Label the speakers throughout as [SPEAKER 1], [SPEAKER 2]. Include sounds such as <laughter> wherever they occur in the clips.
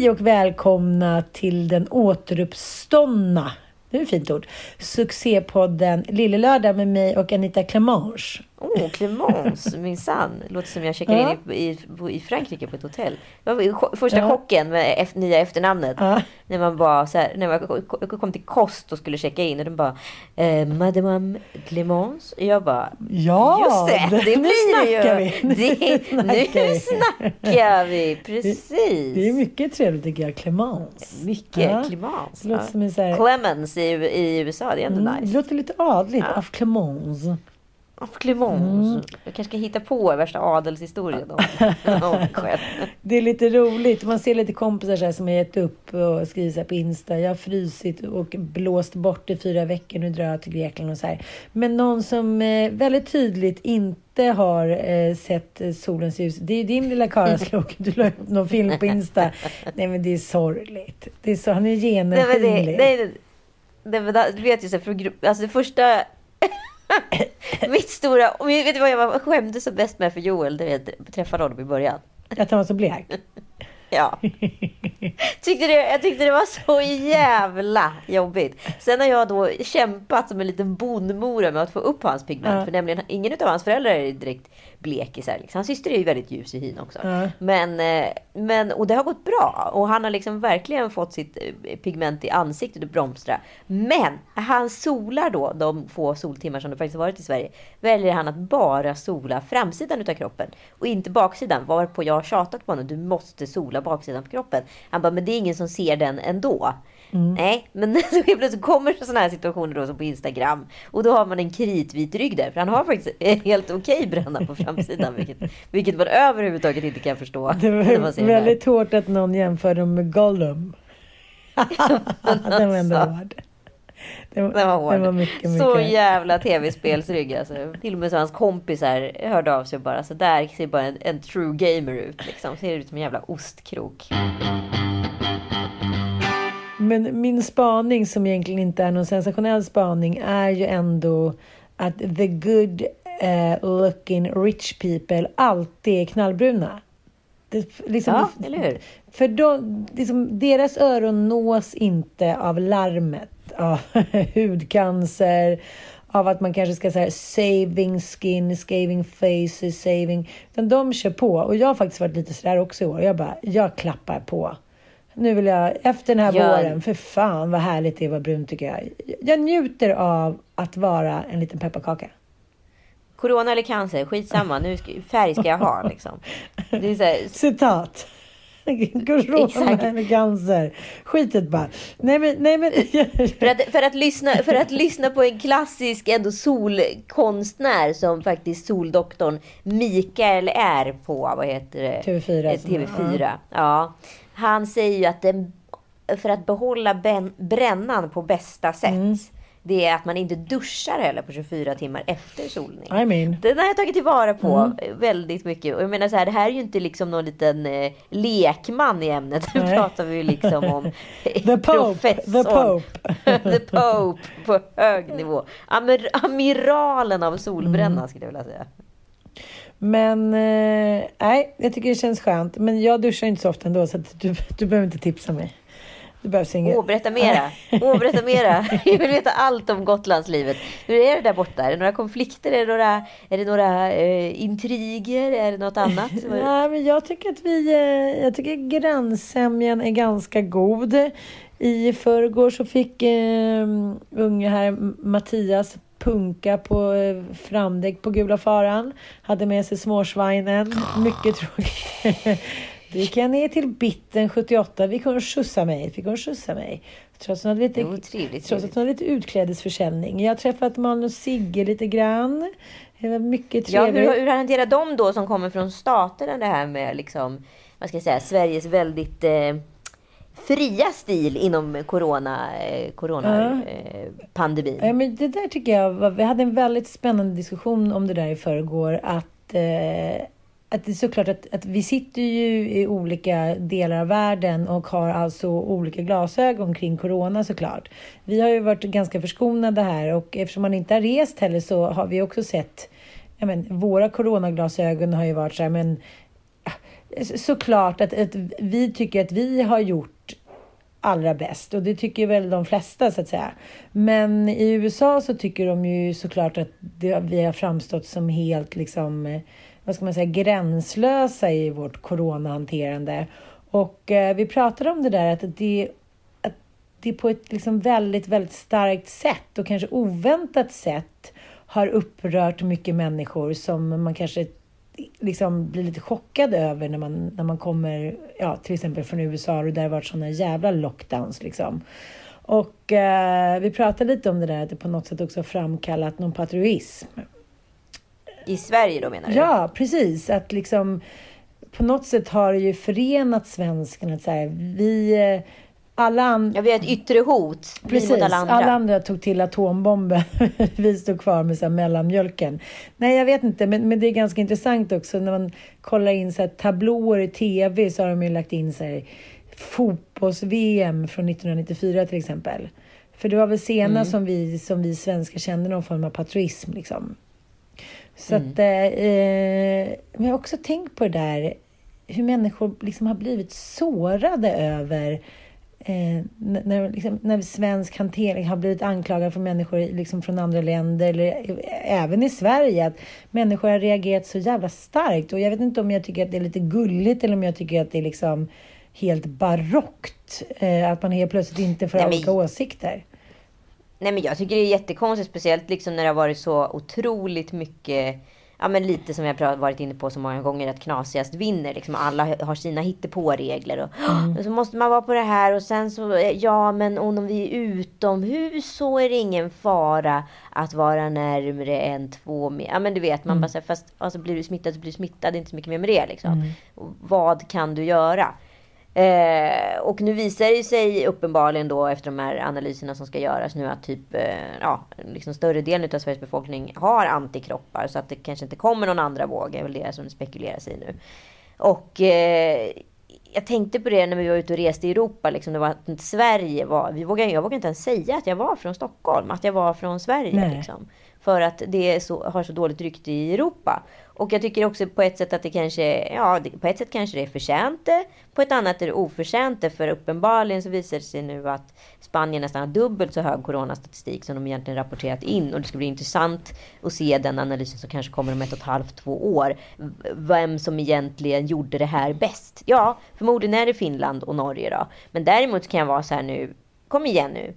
[SPEAKER 1] Hej och välkomna till den återuppståndna, det är ett fint ord, succépodden Lille Lördag med mig och Anita Clemange.
[SPEAKER 2] Åh, oh, Clemence, minsann. Låter som jag checkar
[SPEAKER 1] Ja.
[SPEAKER 2] in i, i, i Frankrike på ett hotell. Det var första
[SPEAKER 1] Ja.
[SPEAKER 2] chocken med ef- nya efternamnet.
[SPEAKER 1] Ja.
[SPEAKER 2] När man bara så här, när man ko- ko- kom till kost och skulle checka in och de bara eh, Madame Clemence. Och jag bara
[SPEAKER 1] Ja,
[SPEAKER 2] Just det, det,
[SPEAKER 1] nu
[SPEAKER 2] blir det ju.
[SPEAKER 1] vi. <laughs> Nu
[SPEAKER 2] Det, nu
[SPEAKER 1] snackar vi.
[SPEAKER 2] snackar vi. Precis.
[SPEAKER 1] Det är mycket trevligt tycker jag, Clemence.
[SPEAKER 2] Mycket
[SPEAKER 1] Ja.
[SPEAKER 2] Clemence.
[SPEAKER 1] Det låter
[SPEAKER 2] Ja.
[SPEAKER 1] som en så här-
[SPEAKER 2] Clemens i, i USA, det är ändå
[SPEAKER 1] Mm, det
[SPEAKER 2] nice.
[SPEAKER 1] låter lite adligt, av Clemence.
[SPEAKER 2] Av Clemence.
[SPEAKER 1] Mm.
[SPEAKER 2] Jag kanske ska hitta på värsta adelshistorien om, <laughs> om mig själv.
[SPEAKER 1] Det är lite roligt. Man ser lite kompisar så här som har gett upp och skriver så här på Insta. Jag har frysit och blåst bort i fyra veckor. Nu drar jag till Grekland och så här. Men någon som eh, väldigt tydligt inte har eh, sett eh, solens ljus. Det är ju din lilla Karaslok. <laughs> Du la upp någon film på Insta. Nej men det är sorgligt. Det är så, han är
[SPEAKER 2] Nej, men det,
[SPEAKER 1] genomskinlig.
[SPEAKER 2] nej, det, det, men du vet ju så här, för, alltså det första... <laughs> <laughs> mitt stora... Vet du vad jag skämdes som bäst med för Joel? Vet, jag träffade honom i början.
[SPEAKER 1] Att han var så blek. <laughs>
[SPEAKER 2] Ja. <laughs> Tyckte det, jag tyckte det var så jävla jobbigt. Sen har jag då kämpat som en liten bondmora med att få upp hans pigment.
[SPEAKER 1] Ja.
[SPEAKER 2] För nämligen, ingen av hans föräldrar är direkt blekisar. Liksom. Hans syster är ju väldigt ljus i hyn också.
[SPEAKER 1] Ja.
[SPEAKER 2] Men, eh, men, och det har gått bra. Och han har liksom verkligen fått sitt eh, pigment i ansiktet och blomstra. Men han solar då, de få soltimmar som det faktiskt varit i Sverige, väljer han att bara sola framsidan utav kroppen. Och inte baksidan. Varpå jag har tjatat på honom, du måste sola baksidan på kroppen. Han bara, men det är ingen som ser den ändå. Nej, men <laughs> så plötsligt kommer sådana här situationer då som på Instagram. Och då har man en kritvit rygg där. För han har faktiskt <laughs> en helt okej bränna på framsidan. Vilket, vilket man överhuvudtaget inte kan förstå.
[SPEAKER 1] Det var väldigt hårt att någon jämförde med Gollum. <laughs> Den var ändå
[SPEAKER 2] Alltså.
[SPEAKER 1] hård. Den var,
[SPEAKER 2] Den var hård.
[SPEAKER 1] Den var mycket, mycket.
[SPEAKER 2] Så jävla tv-spelsrygg alltså. Till och med så hans kompisar hörde av sig och bara så där ser bara en, en true gamer ut. Liksom. Ser ut som en jävla ostkrok.
[SPEAKER 1] Men min spaning som egentligen inte är någon sensationell spaning är ju ändå att the good eh, looking rich people alltid är knallbruna. Det, liksom,
[SPEAKER 2] Ja, eller hur?
[SPEAKER 1] För de, liksom, deras öron nås inte av larmet av <laughs> hudcancer, av att man kanske ska säga saving skin, saving faces, saving. Utan de kör på. Och jag har faktiskt varit lite sådär också i år. Jag bara, jag klappar på. Nu vill jag, efter den här
[SPEAKER 2] Ja.
[SPEAKER 1] våren, för fan vad härligt det är att vara brun tycker jag. Jag njuter av att vara en liten pepparkaka.
[SPEAKER 2] Corona eller cancer, skitsamma. Nu ska, färg ska jag ha liksom. Det är så här, <laughs>
[SPEAKER 1] Citat. <laughs> Corona
[SPEAKER 2] Exakt.
[SPEAKER 1] eller cancer. Skitet bara. Nej men, nej men. <laughs>
[SPEAKER 2] För att, för, att lyssna, för att lyssna på en klassisk ändå solkonstnär som faktiskt soldoktorn Mikael är på, vad heter det?
[SPEAKER 1] TV4,
[SPEAKER 2] Eh,
[SPEAKER 1] som-
[SPEAKER 2] TV4. Ja. Han säger ju att den, för att behålla ben, brännan på bästa sätt. det är att man inte duschar heller på 24 timmar efter solning.
[SPEAKER 1] I mean.
[SPEAKER 2] Den har jag tagit tillvara på mm. väldigt mycket. Och jag menar så här, det här är ju inte liksom någon liten eh, lekman i ämnet. <laughs> Nu pratar vi liksom om <laughs>
[SPEAKER 1] the Pope, the Pope. <laughs>
[SPEAKER 2] the Pope på hög nivå. Amir amiralen av solbränna mm. skulle jag vilja säga.
[SPEAKER 1] Men eh, nej, jag tycker det känns skönt. Men jag duschar inte så ofta ändå så du, du behöver inte tipsa mig. Det behövs inget.
[SPEAKER 2] Åh, berätta mera. Åh, berätta mera. <laughs> Jag vill veta allt om Gotlandslivet. Hur är det där borta? Är det några konflikter? Är det några, är det några eh, intriger? Är det något annat? <laughs>
[SPEAKER 1] Nej, men jag tycker att vi... Eh, jag tycker grannsämjan är ganska god. I förrgår så fick eh, unge här Mattias punka på eh, framdäck på gula faran. Hade med sig småsvinen. Mycket tråkigt. <laughs> Då gick jag ner till Bitten 78. Vi kunde skjutsa mig. Fick hon skjutsa mig. Trots att hon hade lite,
[SPEAKER 2] jo, trevligt,
[SPEAKER 1] trots att hon hade lite utklädesförsäljning. Jag har träffat Malin och Sigge lite grann. Det var mycket trevligt.
[SPEAKER 2] Ja, hur, hur hanterar de då som kommer från staterna det här med liksom, vad ska jag säga, Sveriges väldigt eh, fria stil inom corona, eh, corona eh, pandemin.
[SPEAKER 1] Ja, men det där tycker jag var, vi hade en väldigt spännande diskussion om det där i förrgår. Att eh, att det är såklart att, att vi sitter ju i olika delar av världen och har alltså olika glasögon kring corona såklart. Vi har ju varit ganska förskonade här och eftersom man inte har rest heller så har vi också sett, ja men våra coronaglasögon har ju varit så här, men såklart att, att vi tycker att vi har gjort allra bäst och det tycker väl de flesta så att säga. Men i USA så tycker de ju såklart att det, vi har framstått som helt liksom eh, vad ska man säga, gränslösa i vårt coronahanterande. Och eh, vi pratade om det där att det, att det på ett liksom väldigt, väldigt starkt sätt och kanske oväntat sätt har upprört mycket människor som man kanske liksom blir lite chockad över när man, när man kommer ja, till exempel från USA och där har varit sådana jävla lockdowns. Liksom. Och eh, vi pratade lite om det där att det på något sätt också framkallat någon patriotism.
[SPEAKER 2] I Sverige då menar du?
[SPEAKER 1] Ja, precis. Att liksom på något sätt har det ju förenat svenskarna. Att så här, vi, eh, alla andra...
[SPEAKER 2] Ja, vi har ett yttre hot.
[SPEAKER 1] Precis, alla andra. alla andra tog till atombomben. <laughs> vi stod kvar med så här mellanmjölken. Nej, jag vet inte, men, men det är ganska intressant också när man kollar in så här, tablåer i tv så har de ju lagt in så här, fotbolls-VM från 1994 till exempel. För det var väl senast mm. som, vi, som vi svenskar kände någon form av patriotism. Liksom. Så mm. att, eh, men jag har också tänkt på det där hur människor liksom har blivit sårade över eh, när, liksom, när svensk hantering har blivit anklagad för människor liksom från andra länder, eller även i Sverige, att människor har reagerat så jävla starkt. Och jag vet inte om jag tycker att det är lite gulligt eller om jag tycker att det är liksom helt barockt. Eh, att man helt plötsligt inte får ha olika åsikter.
[SPEAKER 2] Nej men jag tycker det är jättekonstigt, speciellt liksom när det har varit så otroligt mycket Ja men lite som jag varit inne på så många gånger att knasigast vinner. Liksom alla har sina hittepåregler. Och, mm. så måste man vara på det här och sen så ja men om vi är utomhus så är det ingen fara att vara närmre än två meter. Ja men du vet man mm. bara säger fast alltså, blir du smittad så blir du smittad. Det är inte så mycket mer med det liksom. Mm. Vad kan du göra? Eh, och nu visar det sig uppenbarligen då efter de här analyserna som ska göras nu att typ eh, ja, liksom större delen av Sveriges befolkning har antikroppar så att det kanske inte kommer någon andra våg. är väl det som det spekuleras i nu. Och eh, jag tänkte på det när vi var ute och reste i Europa. Liksom, det var att Sverige var... Vi vågade, jag vågade inte ens säga att jag var från Stockholm. Att jag var från Sverige. Liksom, för att det så, har så dåligt rykte i Europa. Och jag tycker också på ett sätt att det kanske, ja, på ett sätt kanske det är förtjänt det. På ett annat är det oförtjänt det. För uppenbarligen så visar det sig nu att Spanien nästan har dubbelt så hög coronastatistik som de egentligen rapporterat in. Och det ska bli intressant att se den analysen som kanske kommer om ett och ett halvt, två år. Vem som egentligen gjorde det här bäst. Ja, förmodligen är det Finland och Norge då. Men däremot kan jag vara så här nu, kom igen nu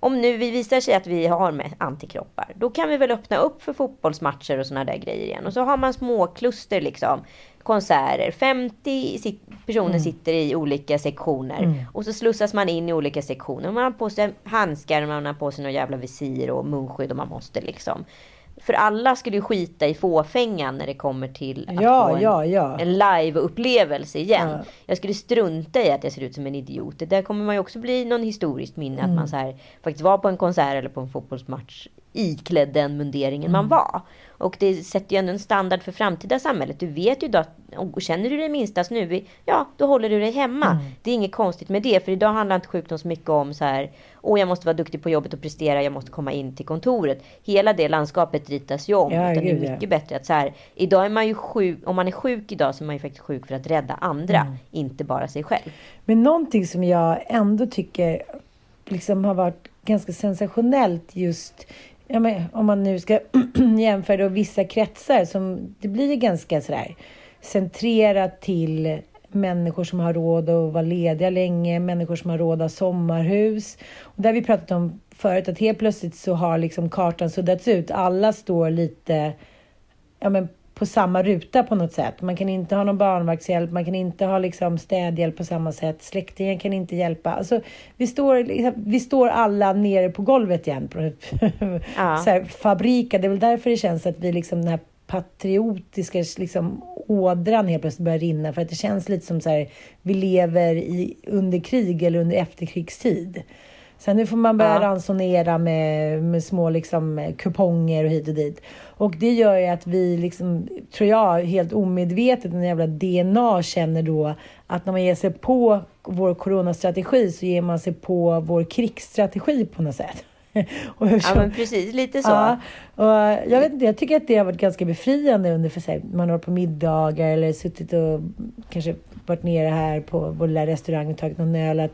[SPEAKER 2] om nu vi visar sig att vi har med antikroppar, då kan vi väl öppna upp för fotbollsmatcher och såna där grejer igen. Och så har man små kluster liksom. Konserter. 50 personer mm. sitter i olika sektioner. Mm. Och så slussas man in i olika sektioner. Man har på sig handskar, man har på sig några jävla visir och munskydd och man måste liksom. För alla skulle ju skita i fåfängan när det kommer till att
[SPEAKER 1] Ja,
[SPEAKER 2] få en,
[SPEAKER 1] ja, ja.
[SPEAKER 2] en live-upplevelse igen.
[SPEAKER 1] Ja.
[SPEAKER 2] Jag skulle strunta i att jag ser ut som en idiot. Det där kommer man ju också bli någon historiskt minne.
[SPEAKER 1] Mm.
[SPEAKER 2] Att man så här, faktiskt var på en konsert eller på en fotbollsmatch iklädd den munderingen
[SPEAKER 1] Mm.
[SPEAKER 2] man var. Och det sätter ju ändå en standard för framtida samhället. Du vet ju då att och känner du dig minsta snuvig, ja då håller du dig hemma.
[SPEAKER 1] Mm.
[SPEAKER 2] Det är inget konstigt med det. För idag handlar inte sjukdom så mycket om så här, åh jag måste vara duktig på jobbet och prestera, jag måste komma in till kontoret. Hela det landskapet ritas ju om.
[SPEAKER 1] Ja,
[SPEAKER 2] utan det är
[SPEAKER 1] gud, ja.
[SPEAKER 2] mycket bättre att så här, idag är man ju sjuk, om man är sjuk idag så är man ju faktiskt sjuk för att rädda andra,
[SPEAKER 1] Mm.
[SPEAKER 2] inte bara sig själv.
[SPEAKER 1] Men någonting som jag ändå tycker liksom har varit ganska sensationellt just ja, men, om man nu ska <clears throat> jämföra då vissa kretsar som det blir ganska sådär centrerat till människor som har råd att vara lediga länge, människor som har råd att ha sommarhus. Och där har vi pratat om förut att helt plötsligt så har liksom kartan suddats ut. Alla står lite ja, men på samma ruta på något sätt. Man kan inte ha någon barnvaktshjälp, man kan inte ha liksom städhjälp på samma sätt. Släktingen kan inte hjälpa. Alltså, vi, står, liksom- vi står alla nere på golvet igen. På ett,
[SPEAKER 2] Ja. <laughs>
[SPEAKER 1] så här, fabrika. Det är väl därför det känns att vi liksom den här patriotiska liksom, ådran helt plötsligt börjar rinna. För att det känns lite som så här, vi lever i, under krig eller under efterkrigstid. Sen nu får man börja
[SPEAKER 2] Ja.
[SPEAKER 1] ransonera med, med små liksom, kuponger och hit och dit. Och det gör ju att vi, liksom, tror jag, helt omedvetet, en jävla DNA känner då att när man ger sig på vår coronastrategi så ger man sig på vår krigsstrategi på något sätt. <laughs> och hur
[SPEAKER 2] Ja
[SPEAKER 1] så-
[SPEAKER 2] men precis, lite så.
[SPEAKER 1] Ja, och jag vet inte, jag tycker att det har varit ganska befriande under för sig. Man har varit på middagar eller suttit och kanske varit nere här på vår lilla restaurang och tagit någon öl. Att,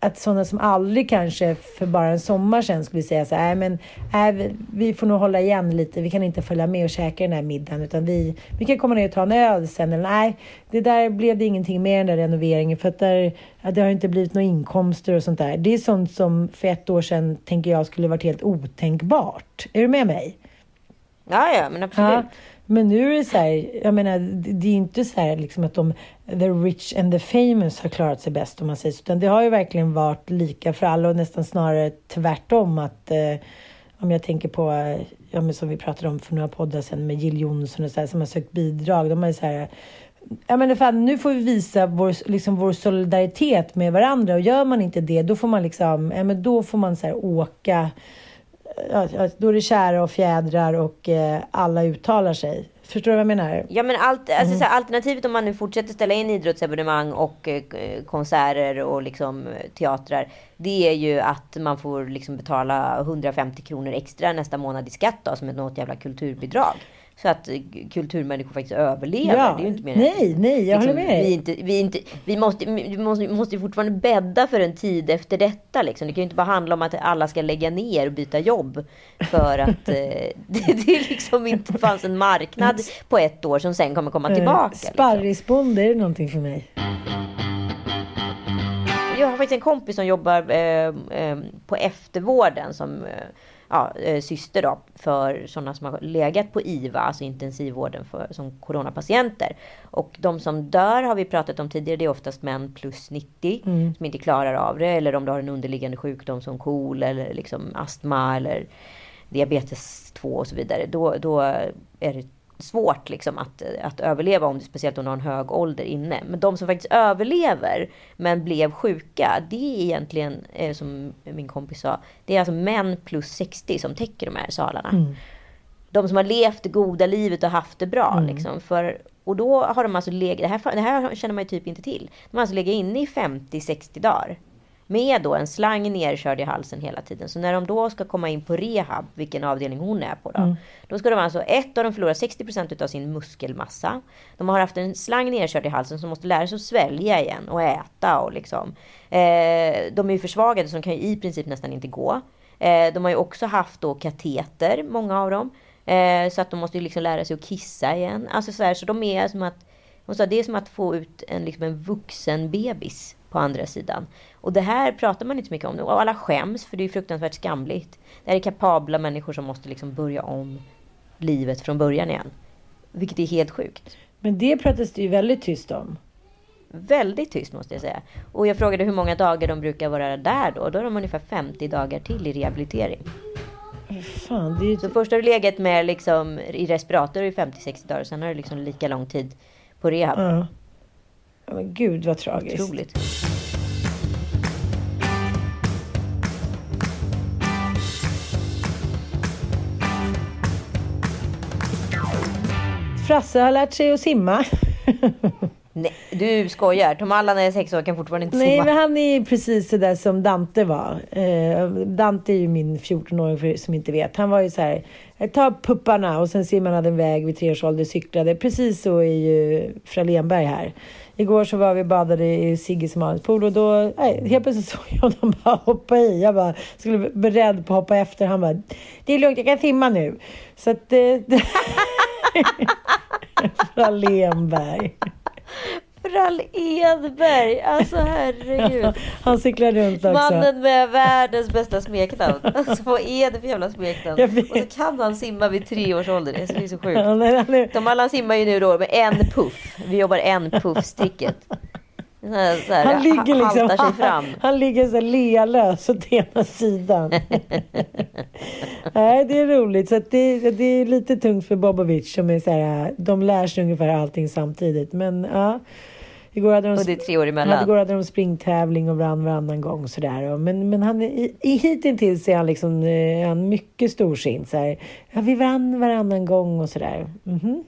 [SPEAKER 1] att sådana som aldrig kanske för bara en sommar sedan skulle säga så här, "Nej, men vi, vi får nog hålla igen lite. Vi kan inte följa med och käka den här middagen utan vi, vi kan komma ner och ta en öl sen. Eller nej, det där blev det ingenting med den där renoveringen för att där, ja, det har inte blivit några inkomster och sånt där. Det är sånt som för ett år sedan tänker jag skulle varit helt otänkbart. Är du med mig?
[SPEAKER 2] Ja, ja, men absolut.
[SPEAKER 1] Ja, men nu är det så här, jag menar, det, är inte så här liksom att de, the rich and the famous har klarat sig bäst om man säger så, utan det har ju verkligen varit lika för alla och nästan snarare tvärtom att eh, om jag tänker på, eh, ja men som vi pratade om för några poddar sedan med Jill Johnson och så här, som har sökt bidrag, de har ju så här Ja men fan, nu får vi visa vår, liksom vår solidaritet med varandra och gör man inte det då får man liksom, ja men då får man så här åka då är det kära och fjädrar och eh, alla uttalar sig. Förstår du vad jag menar?
[SPEAKER 2] Ja men allt, alltså,
[SPEAKER 1] Mm.
[SPEAKER 2] här, alternativet om man nu fortsätter ställa in idrottsevenemang och eh, konserter och liksom eh, teatrar. Det är ju att man får liksom betala 150 kronor extra nästa månad i skatt då, som ett något jävla kulturbidrag. Så att eh, kulturmänniskor faktiskt överlever.
[SPEAKER 1] Ja,
[SPEAKER 2] det är ju inte mer
[SPEAKER 1] nej, nej, jag håller med.
[SPEAKER 2] Vi, inte, vi, inte, vi, måste, vi måste, vi måste fortfarande bädda för en tid efter detta. Liksom. Det kan ju inte bara handla om att alla ska lägga ner och byta jobb. För att eh, <laughs> det, det liksom inte fanns en marknad på ett år som sen kommer komma tillbaka.
[SPEAKER 1] Eh,
[SPEAKER 2] Liksom.
[SPEAKER 1] Sparrisbonde, är det någonting för mig?
[SPEAKER 2] Jag har faktiskt en kompis som jobbar eh, eh, på eftervården som eh, ja, eh, syster då, för sådana som har legat på IVA, alltså intensivvården för, som coronapatienter. Och de som dör har vi pratat om tidigare, det är oftast män plus 90 som inte klarar av det. Eller om du har en underliggande sjukdom som KOL eller liksom astma eller diabetes 2 och så vidare. Då, då är det svårt liksom att, att överleva, om det, speciellt om du har en hög ålder inne. Men de som faktiskt överlever men blev sjuka, det är egentligen, eh, som min kompis sa, det är alltså män plus 60 som täcker de här salarna. De som har levt det goda livet och haft det bra. Liksom, för, och då har de alltså legat, det här, det här känner man ju typ inte till. De har alltså legat inne i 50-60 dagar. Med då en slang nerkörd i halsen hela tiden. Så när de då ska komma in på rehab, vilken avdelning hon är på då. Då ska de alltså, ett av dem förlora 60% utav sin muskelmassa. De har haft en slang nerkörd i halsen som måste lära sig att svälja igen och äta och liksom. Eh, de är ju försvagade så de kan ju i princip nästan inte gå. Eh, de har ju också haft då kateter, många av dem. Eh, så att de måste ju liksom lära sig att kissa igen. Alltså så, här, så de är som att, hon sa, det är som att få ut en, liksom en vuxen bebis på andra sidan. Och det här pratar man inte så mycket om. Och alla skäms för det är fruktansvärt skamligt. Det här är kapabla människor som måste liksom börja om livet från början igen. Vilket är helt sjukt.
[SPEAKER 1] Men det pratas det ju väldigt tyst om.
[SPEAKER 2] Väldigt tyst måste jag säga. Och jag frågade hur många dagar de brukar vara där då. Då är de ungefär 50 dagar till i rehabilitering.
[SPEAKER 1] fan, ju...
[SPEAKER 2] Så först har du legat med liksom i respirator i 50-60 dagar. Sen har du liksom lika lång tid på rehab.
[SPEAKER 1] Ja. Ja, men gud vad tragiskt.
[SPEAKER 2] Otroligt.
[SPEAKER 1] Frasse har lärt sig att simma. <laughs>
[SPEAKER 2] Nej, du skojar. Tom Allan är sex år kan fortfarande inte
[SPEAKER 1] Nej,
[SPEAKER 2] simma.
[SPEAKER 1] men han är precis sådär som Dante var. Eh, Dante är ju min 14-åring för er som inte vet. Han var ju så här, ta pupparna och sen simmade han en väg vid tre års ålder, cyklade. Precis så är ju Fralénberg här. Igår så var vi och badade i Sigges pool och då, nej, helt plötsligt såg jag honom bara hoppa i. Jag bara skulle beredd på att hoppa efter. Han bara, det är lugnt, jag kan simma nu. Så att <laughs> det... det Fralénberg.
[SPEAKER 2] Frall Edberg. Alltså herregud.
[SPEAKER 1] Han cyklar runt också.
[SPEAKER 2] Mannen med världens bästa smeknamn. Alltså vad är det för jävla smeknamn? Och så kan han simma vid tre års ålder. Det är så, sjukt. Tom Allan simmar ju nu då med en puff. Vi jobbar en puff-sticket. Så här, så här,
[SPEAKER 1] han ligger liksom,
[SPEAKER 2] sig fram. <laughs>
[SPEAKER 1] Han, ligger så här lealös åt ena sidan. <laughs> Nej, det är roligt. Så det, det är lite tungt för Bobovic som är så här, de lär sig ungefär allting samtidigt. Men ja. Igår hade de,
[SPEAKER 2] Och det är tre år emellan.
[SPEAKER 1] Igår hade de springtävling och vann varannan gång sådär. Men, men han, i, i, hittills är han liksom eh, han mycket storsint. Så här, ja, vi vann varannan gång och sådär. Mhm.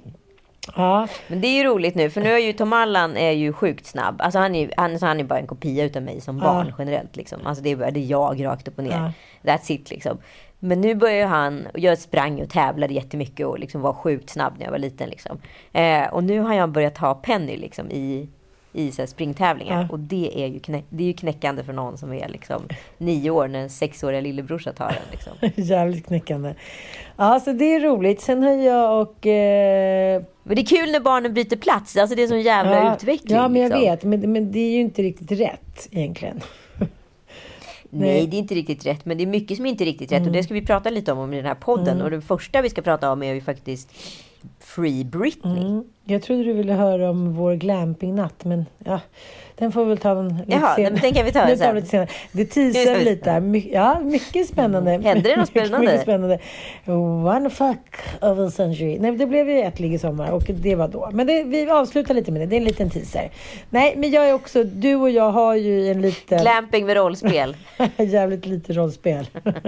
[SPEAKER 1] Ja,
[SPEAKER 2] Men det är ju roligt nu för nu är ju Tom Allan är ju sjukt snabb. Alltså han är ju han, han är bara en kopia utav mig som barn generellt liksom. Alltså det är bara det är jag rakt upp och ner. That's it liksom. Men nu börjar han, och jag sprang och tävlade jättemycket och liksom var sjukt snabb när jag var liten liksom. Eh, och nu har jag börjat ha Penny liksom i i så springtävlingar.
[SPEAKER 1] Ja.
[SPEAKER 2] Och det är, ju knä, det är ju knäckande för någon som är liksom nio år när en sexåriga lillebrorsa tar den. Liksom. <laughs>
[SPEAKER 1] jävligt knäckande. Ja, så det är roligt. Sen har jag och... Eh,
[SPEAKER 2] Men det är kul när barnen byter plats. Alltså det är sån jävla
[SPEAKER 1] ja,
[SPEAKER 2] utveckling.
[SPEAKER 1] Ja, men jag
[SPEAKER 2] liksom.
[SPEAKER 1] vet. Men, men det är ju inte riktigt rätt egentligen. <laughs>
[SPEAKER 2] Nej,
[SPEAKER 1] Nej.
[SPEAKER 2] det är inte riktigt rätt. Men det är mycket som inte är riktigt rätt. Och det ska vi prata lite om i den här podden. Och det första vi ska prata om är ju faktiskt Free Britney.
[SPEAKER 1] Mm. Jag trodde du ville höra om vår glampingnatt, men ja, den får vi väl ta en lite
[SPEAKER 2] Jaha,
[SPEAKER 1] senare.
[SPEAKER 2] den kan vi ta sen.
[SPEAKER 1] lite senare. Det teasar
[SPEAKER 2] vi-
[SPEAKER 1] lite här. My, ja, mycket spännande.
[SPEAKER 2] Hände det något <laughs> spännande?
[SPEAKER 1] mycket spännande. One fuck of a century. Nej, det blev ju ett ligg i sommar och det var då. Men det, vi avslutar lite med det. Det är en liten teaser. Nej, men jag är också, du och jag har ju en liten...
[SPEAKER 2] Glamping med rollspel. <laughs>
[SPEAKER 1] Jävligt lite rollspel. <laughs>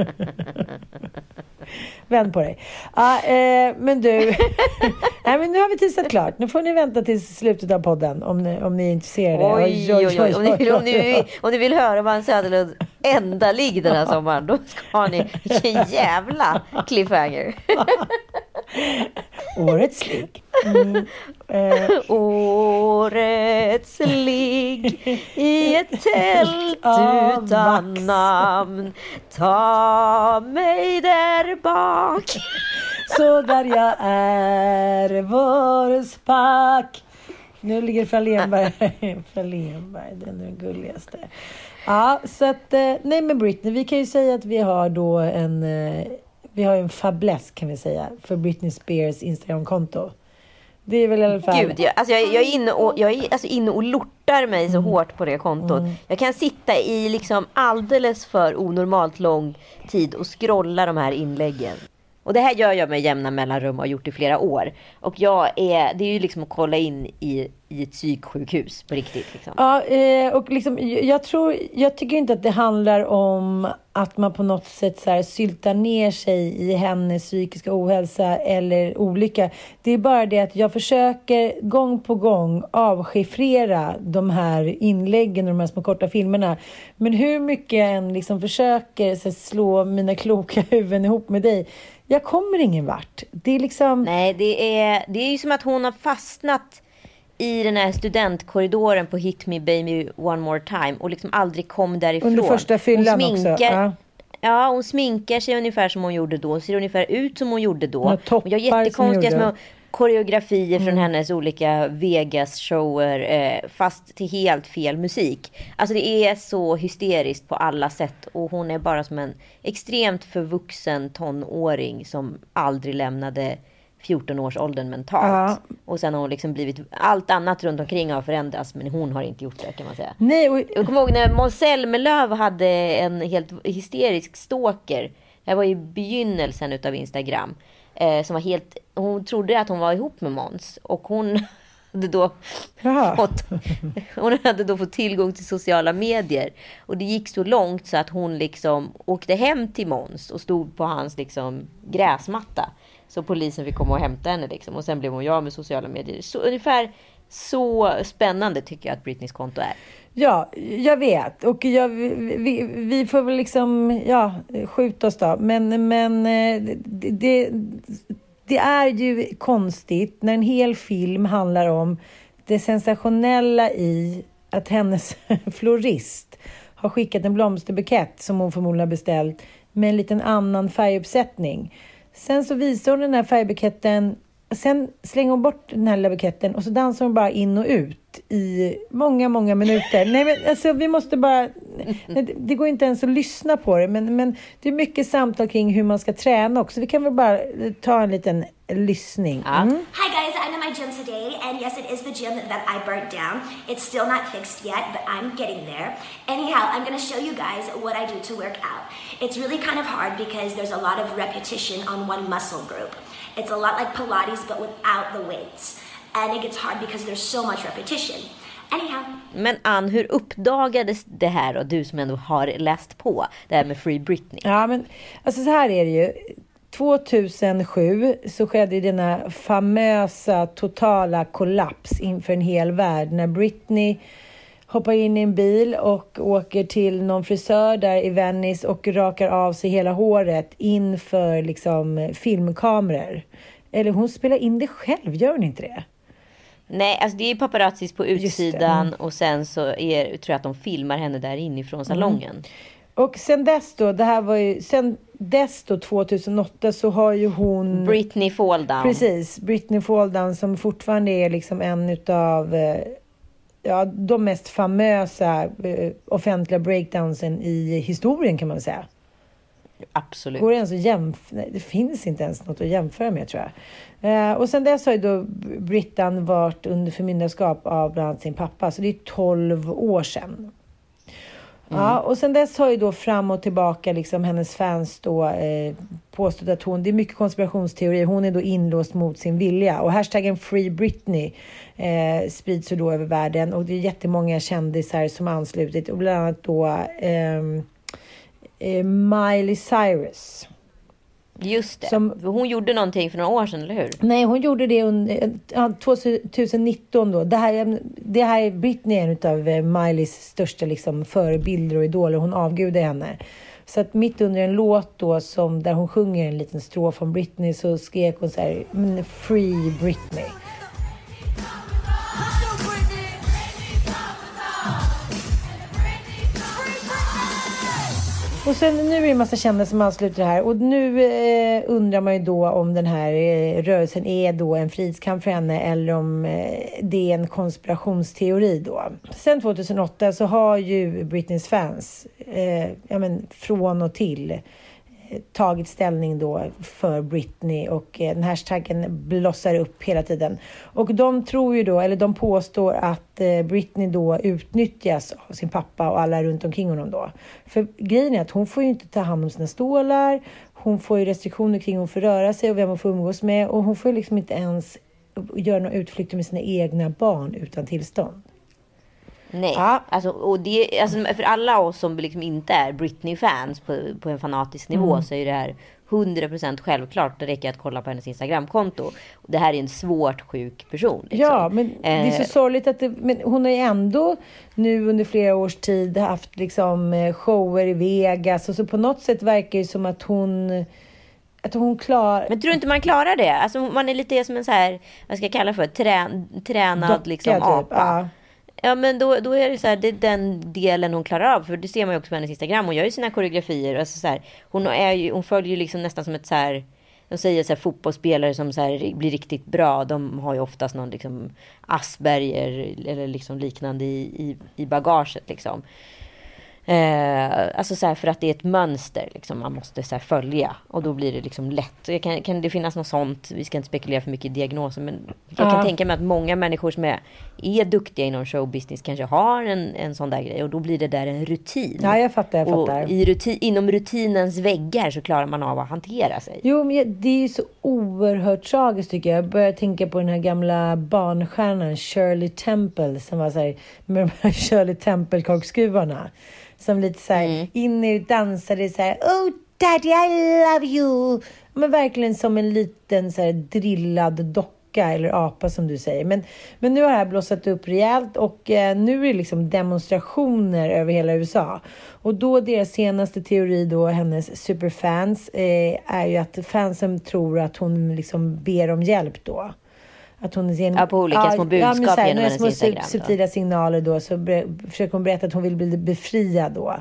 [SPEAKER 1] Vänd på dig. Ja, eh, men du. <laughs> Nej, men nu har vi teasat klart. Nu får ni vänta till slutet av podden om ni, om ni är intresserade.
[SPEAKER 2] Oj, oj, oj. Om ni, vill, om, ni, vill- om ni vill höra vad en Söderlunds enda ligg den här sommaren, då ska ni... Vilken jävla cliffhanger. <laughs>
[SPEAKER 1] Årets ligg. Mm. Eh,
[SPEAKER 2] Årets ligg i ett <laughs> tält
[SPEAKER 1] Av
[SPEAKER 2] utan
[SPEAKER 1] vax.
[SPEAKER 2] namn. Ta mig där bak. <laughs>
[SPEAKER 1] så där jag är, vår spack. Nu ligger Frallénberg <laughs> Frallénberg, den är den gulligaste. Ja, så att, eh, nej men Britney, vi kan ju säga att vi har då en, eh, vi har en fäbless kan vi säga, för Britney Spears Instagramkonto. Det är väl i alla fall...
[SPEAKER 2] Gud, jag, alltså jag, jag är inne och, jag är alltså inne och lortar mig så hårt på det kontot. Jag kan sitta i liksom alldeles för onormalt lång tid och scrolla de här inläggen. Och det här gör jag med jämna mellanrum och har gjort i flera år. Och jag är, det är ju liksom att kolla in i, i ett psyksjukhus på riktigt. Liksom.
[SPEAKER 1] Ja, eh, och liksom, jag, tror, jag tycker inte att det handlar om att man på något sätt så här syltar ner sig i hennes psykiska ohälsa eller olycka. Det är bara det att jag försöker gång på gång avchiffrera de här inläggen och de här små korta filmerna. Men hur mycket jag än liksom försöker så här, slå mina kloka <laughs> huvuden ihop med dig, jag kommer ingen vart. Det är liksom...
[SPEAKER 2] Nej, det är, det är ju som att hon har fastnat i den här studentkorridoren på Hit Me Baby One More Time och liksom aldrig kom därifrån.
[SPEAKER 1] Under första fyllan också, ja.
[SPEAKER 2] Ja, hon sminkar sig ungefär som hon gjorde då. Ser ungefär ut som hon gjorde då.
[SPEAKER 1] Hon
[SPEAKER 2] gör jättekonstiga små koreografier från hennes olika Vegas-shower. Eh, fast till helt fel musik. Alltså det är så hysteriskt på alla sätt. Och hon är bara som en extremt förvuxen tonåring som aldrig lämnade 14-årsåldern mentalt.
[SPEAKER 1] Ja.
[SPEAKER 2] Och sen har hon liksom blivit... Allt annat runt omkring har förändrats men hon har inte gjort det kan man säga.
[SPEAKER 1] Nej, och,
[SPEAKER 2] Jag kommer ihåg när Måns Zelmerlöw hade en helt hysterisk stalker. Det var i begynnelsen utav Instagram. Eh, som var helt, hon trodde att hon var ihop med Måns. Och hon <laughs> hade då
[SPEAKER 1] Jaha.
[SPEAKER 2] fått, hon hade då fått tillgång till sociala medier. Och det gick så långt så att hon liksom åkte hem till Måns och stod på hans liksom gräsmatta. Så polisen fick komma och hämta henne liksom. Och sen blev hon av med sociala medier. Så ungefär så spännande tycker jag att Britneys konto är.
[SPEAKER 1] Ja, jag vet. Och jag, vi, vi får väl liksom ja, skjuta oss då. Men, men eh, det, det, det är ju konstigt när en hel film handlar om det sensationella i att hennes <laughs> florist har skickat en blomsterbukett som hon förmodligen har beställt med en liten annan färguppsättning. Sen så visar hon den här färgbuketten Sen slänger hon bort den här lilla buketten och så dansar hon bara in och ut i många, många minuter. Nej, men alltså vi måste bara... <laughs> Det, det går inte ens att lyssna på det, men, men det är mycket samtal kring hur man ska träna också. Vi kan väl bara ta en liten lyssning.
[SPEAKER 2] Ja.
[SPEAKER 1] Mm.
[SPEAKER 3] Hi guys, I'm in my gym today, and yes, it is the gym that I burnt down. It's still not fixed yet, but I'm getting there. Anyhow, I'm gonna show you guys what I do to work out. It's really kind of hard because there's a lot of repetition on one muscle group. It's a lot like Pilates, but without the weights. And it gets hard because there's so much repetition. Anyhow,
[SPEAKER 2] Men Ann, hur uppdagades det här och du som ändå har läst på det här med Free Britney?
[SPEAKER 1] Ja, men alltså så här är det ju. 2007 så skedde denna famösa totala kollaps inför en hel värld när Britney hoppar in i en bil och åker till någon frisör där i Venice och rakar av sig hela håret inför liksom filmkameror. Eller hon spelar in det själv, gör hon inte det?
[SPEAKER 2] Nej, alltså det är paparazzis på utsidan
[SPEAKER 1] mm.
[SPEAKER 2] och sen så är, tror jag att de filmar henne där inifrån salongen.
[SPEAKER 1] Och sen dess då, det här var ju, sen dess då 2008 så har ju hon...
[SPEAKER 2] Britney Fall Down.
[SPEAKER 1] Precis, Britney Fall som fortfarande är liksom en utav eh, ja, de mest famösa eh, offentliga breakdownsen i historien kan man säga.
[SPEAKER 2] Absolut.
[SPEAKER 1] Går det ens att jämföra? Det finns inte ens något att jämföra med tror jag. Eh, och sen dess har ju då Brittan varit under förmyndarskap av bland annat sin pappa, så det är 12 år sedan. Mm. Ja, och sen dess har ju då fram och tillbaka liksom hennes fans då eh, påstått att hon, det är mycket konspirationsteorier, hon är då inlåst mot sin vilja. Och hashtaggen Free Britney eh, sprids ju då över världen och det är jättemånga kändisar som har anslutit och bland annat då ehm, eh, Miley Cyrus.
[SPEAKER 2] Just det.
[SPEAKER 1] Som-
[SPEAKER 2] Hon gjorde någonting för några år sedan, eller hur?
[SPEAKER 1] Nej, hon gjorde det under ja, 2019 då. Det här, det här är Britney en av eh, Mileys största liksom, förebilder och idoler. Hon avgudar henne. Så att mitt under en låt då som, där hon sjunger en liten strof om Britney så skrek hon så här, "Men Free Britney. Och sen nu är det en massa kända som ansluter det här och nu eh, undrar man ju då om den här eh, rörelsen är då en fridskamp för henne eller om eh, det är en konspirationsteori då. Sen 2008 så har ju Britneys fans, eh, ja men från och till, tagit ställning då för Britney och eh, den hashtaggen blossar upp hela tiden. Och de tror ju då, eller de påstår att eh, Britney då utnyttjas av sin pappa och alla runt omkring honom då. För grejen är att hon får ju inte ta hand om sina stålar, hon får ju restriktioner kring hur hon får röra sig och vem hon får umgås med och hon får ju liksom inte ens göra några utflykter med sina egna barn utan tillstånd.
[SPEAKER 2] Nej.
[SPEAKER 1] Ja.
[SPEAKER 2] Alltså, och det, alltså, för alla oss som liksom inte är Britney-fans på, på en fanatisk nivå
[SPEAKER 1] Mm.
[SPEAKER 2] så är det här 100% självklart. Det räcker att kolla på hennes Instagramkonto. Det här är en svårt sjuk person. Liksom.
[SPEAKER 1] Ja, men det är så
[SPEAKER 2] Eh,
[SPEAKER 1] sorgligt att det, men hon har ju ändå nu under flera års tid haft liksom eh, shower i Vegas och så på något sätt verkar det som att hon att hon klarar...
[SPEAKER 2] Men tror du inte man klarar det? Alltså man är lite som en så här, vad ska jag kalla för, Trän, tränad
[SPEAKER 1] Docka,
[SPEAKER 2] liksom
[SPEAKER 1] typ.
[SPEAKER 2] apa.
[SPEAKER 1] Ja.
[SPEAKER 2] Ja men då, då är det så här, det är den delen hon klarar av. För det ser man ju också på hennes Instagram. Hon gör ju sina koreografier. Alltså så här, hon, är ju, hon följer ju liksom nästan som ett så här. De säger så här, fotbollsspelare som så här, blir riktigt bra. De har ju oftast någon liksom Asperger eller liksom liknande i, i, i bagaget liksom. Eh, alltså så här, för att det är ett mönster liksom, man måste så följa. Och då blir det liksom lätt. Kan, kan det finnas något sånt? Vi ska inte spekulera för mycket i diagnoser. Men jag kan
[SPEAKER 1] Ja.
[SPEAKER 2] tänka mig att många människor som är, är duktiga inom showbusiness kanske har en, en sån där grej. Och då blir det där en rutin.
[SPEAKER 1] Ja, jag fattar, jag
[SPEAKER 2] och
[SPEAKER 1] fattar.
[SPEAKER 2] i rutin, inom rutinens väggar så klarar man av att hantera sig.
[SPEAKER 1] Jo, men det är ju så oerhört tragiskt tycker jag. Jag börjar tänka på den här gamla barnstjärnan Shirley Temple som var så här, med de här <laughs> Shirley Temple-korkskruvarna. Som lite så här inne och dansade så här Oh daddy I love you! Men verkligen som en liten så här drillad docka eller apa som du säger. Men, men nu har det här blossat upp rejält och eh, nu är det liksom demonstrationer över hela USA. Och då deras senaste teori då, hennes superfans, eh, är ju att fansen tror att hon liksom ber om hjälp då. Att hon ger,
[SPEAKER 2] Ja, på olika små budskap
[SPEAKER 1] så här,
[SPEAKER 2] genom hennes
[SPEAKER 1] små
[SPEAKER 2] Instagram
[SPEAKER 1] subtila signaler då så försöker hon berätta att hon vill bli befriad då.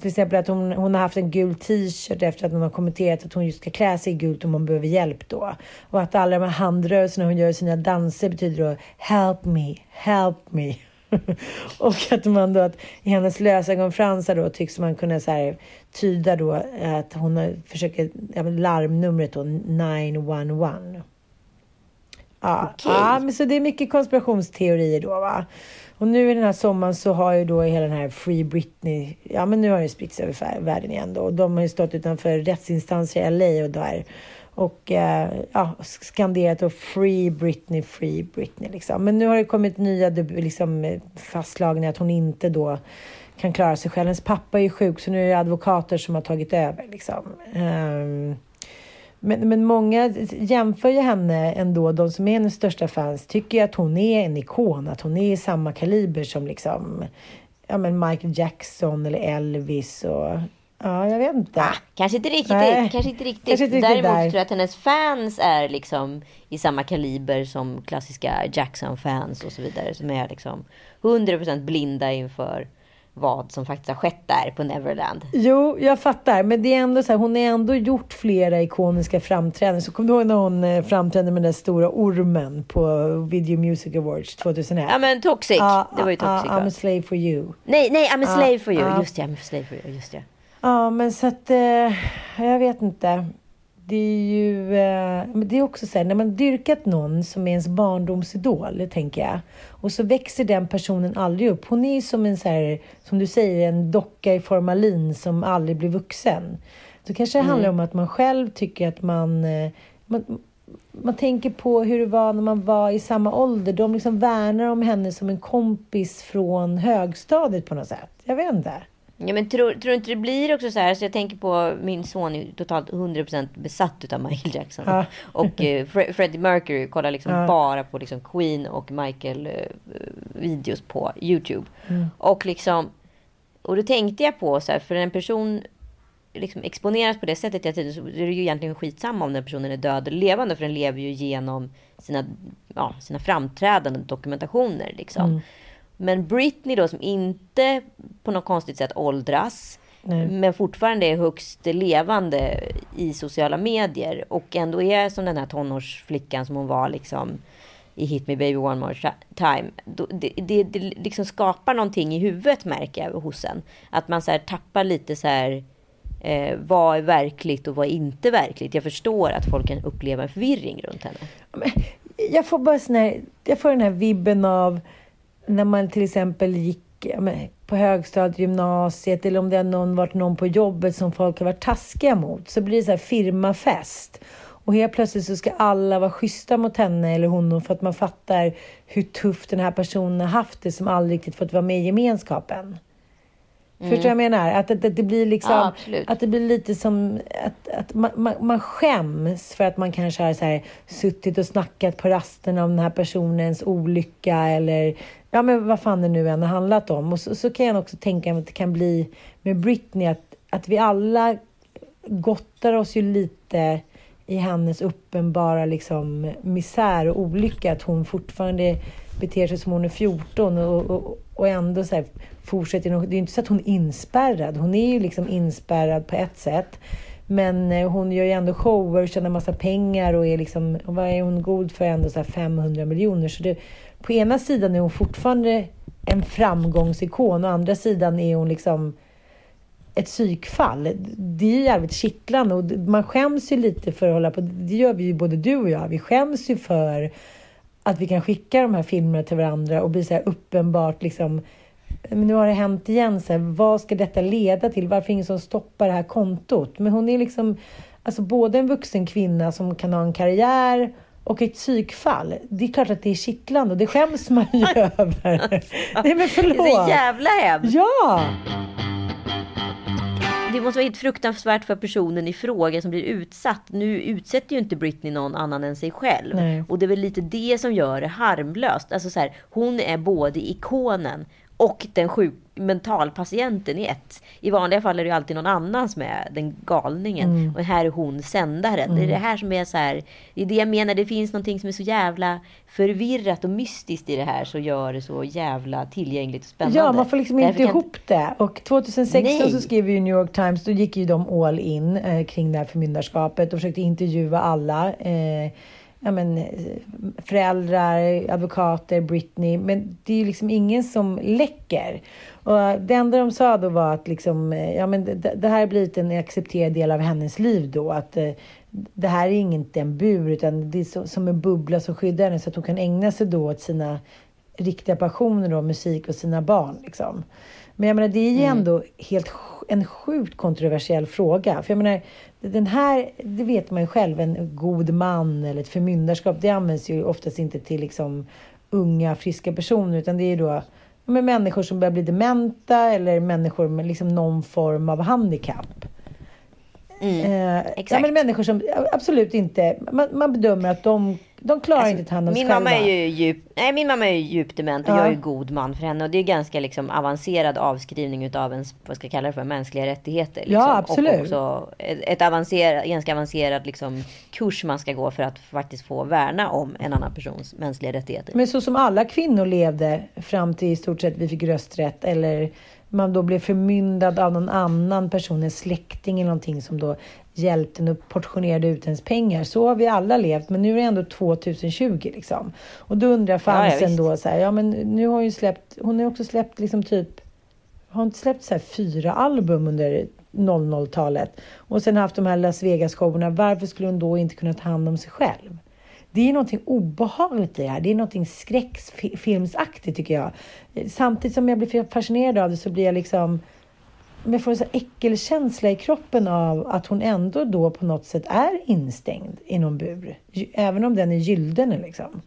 [SPEAKER 1] Till exempel att hon, hon har haft en gul t-shirt efter att hon har kommenterat att hon just ska klä sig i gult om hon behöver hjälp då. Och att alla de här handrörelserna hon gör i sina danser betyder då help me, help me. <laughs> och att man då att i hennes lösögonfransar då tycks man kunna så här, tyda då att hon försöker, ja, larmnumret då 911. Ja,
[SPEAKER 2] Okej.
[SPEAKER 1] ja, men så det är mycket konspirationsteorier då va. Och nu i den här sommaren så har ju då hela den här Free Britney, ja men nu har det spritts över världen igen då. Och de har ju stått utanför rättsinstanser i LA och där. Och eh, ja, skanderat och Free Britney, Free Britney liksom. Men nu har det kommit nya liksom, eh, fastslagningar att hon inte då kan klara sig själv. Hennes pappa är ju sjuk så nu är det advokater som har tagit över liksom. Ehm, men, men många jämför ju henne ändå, de som är hennes största fans, tycker ju att hon är en ikon, att hon är i samma kaliber som liksom, ja men Michael Jackson eller Elvis och, ja jag vet inte.
[SPEAKER 2] Ah, kanske inte riktigt.
[SPEAKER 1] Nej,
[SPEAKER 2] kanske inte riktigt.
[SPEAKER 1] kanske inte riktigt
[SPEAKER 2] Däremot
[SPEAKER 1] där.
[SPEAKER 2] tror jag att hennes fans är liksom i samma kaliber som klassiska Jackson-fans och så vidare. Som är liksom 100% blinda inför vad som faktiskt har skett där på Neverland.
[SPEAKER 1] Jo, jag fattar, men det är ändå så här, hon har ändå gjort flera ikoniska framträdanden. Så kommer du ihåg när hon eh, framträdde med den stora ormen på Video Music Awards 2001?
[SPEAKER 2] Ja men Toxic.
[SPEAKER 1] Ja,
[SPEAKER 2] det var ju
[SPEAKER 1] ja,
[SPEAKER 2] Toxic
[SPEAKER 1] I'm
[SPEAKER 2] va?
[SPEAKER 1] a slave for you.
[SPEAKER 2] Nej, nej, I'm a slave for you. Just det, I'm a slave for you. Just det.
[SPEAKER 1] Ja, men så att... Eh, jag vet inte. Det är ju... Eh, men det är också så här, när man dyrkat någon som är ens barndomsidol, tänker jag. Och så växer den personen aldrig upp. Hon är ju som en så här, som du säger, en docka i formalin som aldrig blir vuxen. Då kanske det handlar om att man själv tycker att man... Eh, man man tänker på hur det var när man var i samma ålder. De liksom värnar om henne som en kompis från högstadiet på något sätt. Jag vet inte.
[SPEAKER 2] Ja, men tror, tror inte det blir också så här? Så jag tänker på min son är totalt 100% besatt utav Michael Jackson.
[SPEAKER 1] Ja.
[SPEAKER 2] Och eh, Fre- Freddie Mercury kollar liksom
[SPEAKER 1] Ja.
[SPEAKER 2] bara på liksom Queen och Michael eh, videos på YouTube.
[SPEAKER 1] Mm.
[SPEAKER 2] Och liksom, och då tänkte jag på så här, för en person liksom exponeras på det sättet hela tiden så är det ju egentligen skitsamma om den personen är död eller levande. För den lever ju genom sina, ja, sina framträdanden, dokumentationer liksom.
[SPEAKER 1] Mm.
[SPEAKER 2] Men Britney då som inte på något konstigt sätt åldras.
[SPEAKER 1] Nej.
[SPEAKER 2] Men fortfarande är högst levande i sociala medier. Och ändå är som den här tonårsflickan som hon var liksom i Hit Me Baby One More Ti- Time. Det, det, det liksom skapar någonting i huvudet märker jag hos en. Att man så här tappar lite så här. Eh, vad är verkligt och vad är inte verkligt? Jag förstår att folk kan uppleva en förvirring runt henne.
[SPEAKER 1] Jag får bara sån här, jag får den här vibben av när man till exempel gick på högstadiet, gymnasiet eller om det har någon, varit någon på jobbet som folk har varit taskiga mot. Så blir det så här firmafest. Och helt plötsligt så ska alla vara schyssta mot henne eller honom för att man fattar hur tufft den här personen har haft det som aldrig riktigt fått vara med i gemenskapen. Förstår du vad jag menar? Att, att, att det blir liksom,
[SPEAKER 2] Ja,
[SPEAKER 1] att det blir lite som att, att man, man, man skäms för att man kanske har så här, suttit och snackat på rasterna om den här personens olycka eller ja, men vad fan det nu än har handlat om. Och så, så kan jag också tänka mig att det kan bli med Britney att, att vi alla gottar oss ju lite i hennes uppenbara liksom, misär och olycka. Att hon fortfarande beter sig som hon är 14 och, och, och ändå så här, fortsätter. Det är ju inte så att hon är inspärrad. Hon är ju liksom inspärrad på ett sätt. Men eh, hon gör ju ändå shower, tjänar massa pengar och är liksom, vad är hon god för? Ändå så här 500 miljoner. Så det, på ena sidan är hon fortfarande en framgångsikon och å andra sidan är hon liksom ett psykfall. Det är ju jävligt kittlande och man skäms ju lite för att hålla på. Det gör vi ju både du och jag. Vi skäms ju för att vi kan skicka de här filmerna till varandra och bli så här uppenbart liksom men nu har det hänt igen. Så här, vad ska detta leda till? Varför ingen som stoppar det här kontot? Men hon är liksom alltså både en vuxen kvinna som kan ha en karriär och ett psykfall. Det är klart att det är kittlande och det skäms man ju <laughs> över. Nej men förlåt.
[SPEAKER 2] Det är så jävla hemskt.
[SPEAKER 1] Ja!
[SPEAKER 2] Det måste vara helt fruktansvärt för personen i fråga som blir utsatt. Nu utsätter ju inte Britney någon annan än sig själv.
[SPEAKER 1] Nej.
[SPEAKER 2] Och det är väl lite det som gör det harmlöst. Alltså så här, hon är både ikonen och den sjuk mentalpatienten i ett. I vanliga fall är det ju alltid någon annan som är den galningen.
[SPEAKER 1] Mm.
[SPEAKER 2] Och här är hon sändaren. Det är det här som är så här. Det är det jag menar. Det finns någonting som är så jävla förvirrat och mystiskt i det här. Så gör det så jävla tillgängligt och spännande.
[SPEAKER 1] Ja, man får liksom
[SPEAKER 2] Därför
[SPEAKER 1] inte ihop det. Och 2016
[SPEAKER 2] Nej.
[SPEAKER 1] så skrev ju New York Times, då gick ju de all in eh, kring det här förmyndarskapet och försökte intervjua alla. Eh, ja, men, eh, föräldrar, advokater, Britney. Men det är ju liksom ingen som läcker. Och det enda de sa då var att liksom, eh, ja, men det, det här har blivit en accepterad del av hennes liv då. Att eh, det här är inte en bur utan det är så, som en bubbla som skyddar henne så att hon kan ägna sig då åt sina riktiga passioner då, musik och sina barn. Liksom. Men jag menar, det är ju ändå helt en sjukt kontroversiell fråga. För jag menar, den här, det vet man ju själv, en god man eller ett förmyndarskap, det används ju oftast inte till liksom unga, friska personer, utan det är ju då med människor som börjar bli dementa eller människor med liksom någon form av handikapp. Eh, ja,
[SPEAKER 2] exakt.
[SPEAKER 1] men människor som absolut inte, man, man bedömer att de, de klarar inte att ta hand om sig
[SPEAKER 2] Alltså, Min
[SPEAKER 1] själva.
[SPEAKER 2] mamma är ju djup, nej, min mamma är ju djupt dement och
[SPEAKER 1] Ja.
[SPEAKER 2] jag är ju god man för henne. Och det är ganska liksom avancerad avskrivning utav ens, vad ska jag kalla det för, mänskliga rättigheter. Liksom.
[SPEAKER 1] Ja, absolut.
[SPEAKER 2] Och också ett, ett avancerat, ganska avancerad liksom, kurs man ska gå för att faktiskt få värna om en annan persons mänskliga rättigheter.
[SPEAKER 1] Men så som alla kvinnor levde fram till i stort sett vi fick rösträtt eller man då blev förmyndad av någon annan person, en släkting eller någonting som då hjälpte en och portionerade ut ens pengar. Så har vi alla levt, men nu är det ändå 2020 liksom. Och då undrar
[SPEAKER 2] Ja, ja,
[SPEAKER 1] fansen
[SPEAKER 2] visst.
[SPEAKER 1] då så här, ja men nu har hon ju släppt, hon har ju också släppt liksom typ, har hon inte släppt så här fyra album under 00-talet och sen haft de här Las Vegas-showerna. Varför skulle hon då inte kunna ta hand om sig själv? Det är någonting obehagligt i det här. Det är någonting skräckfilmsaktigt tycker jag. Samtidigt som jag blir fascinerad av det så blir jag liksom men jag får en sån äckelkänsla i kroppen av att hon ändå då på något sätt är instängd i någon bur. Även om den är gyllene liksom.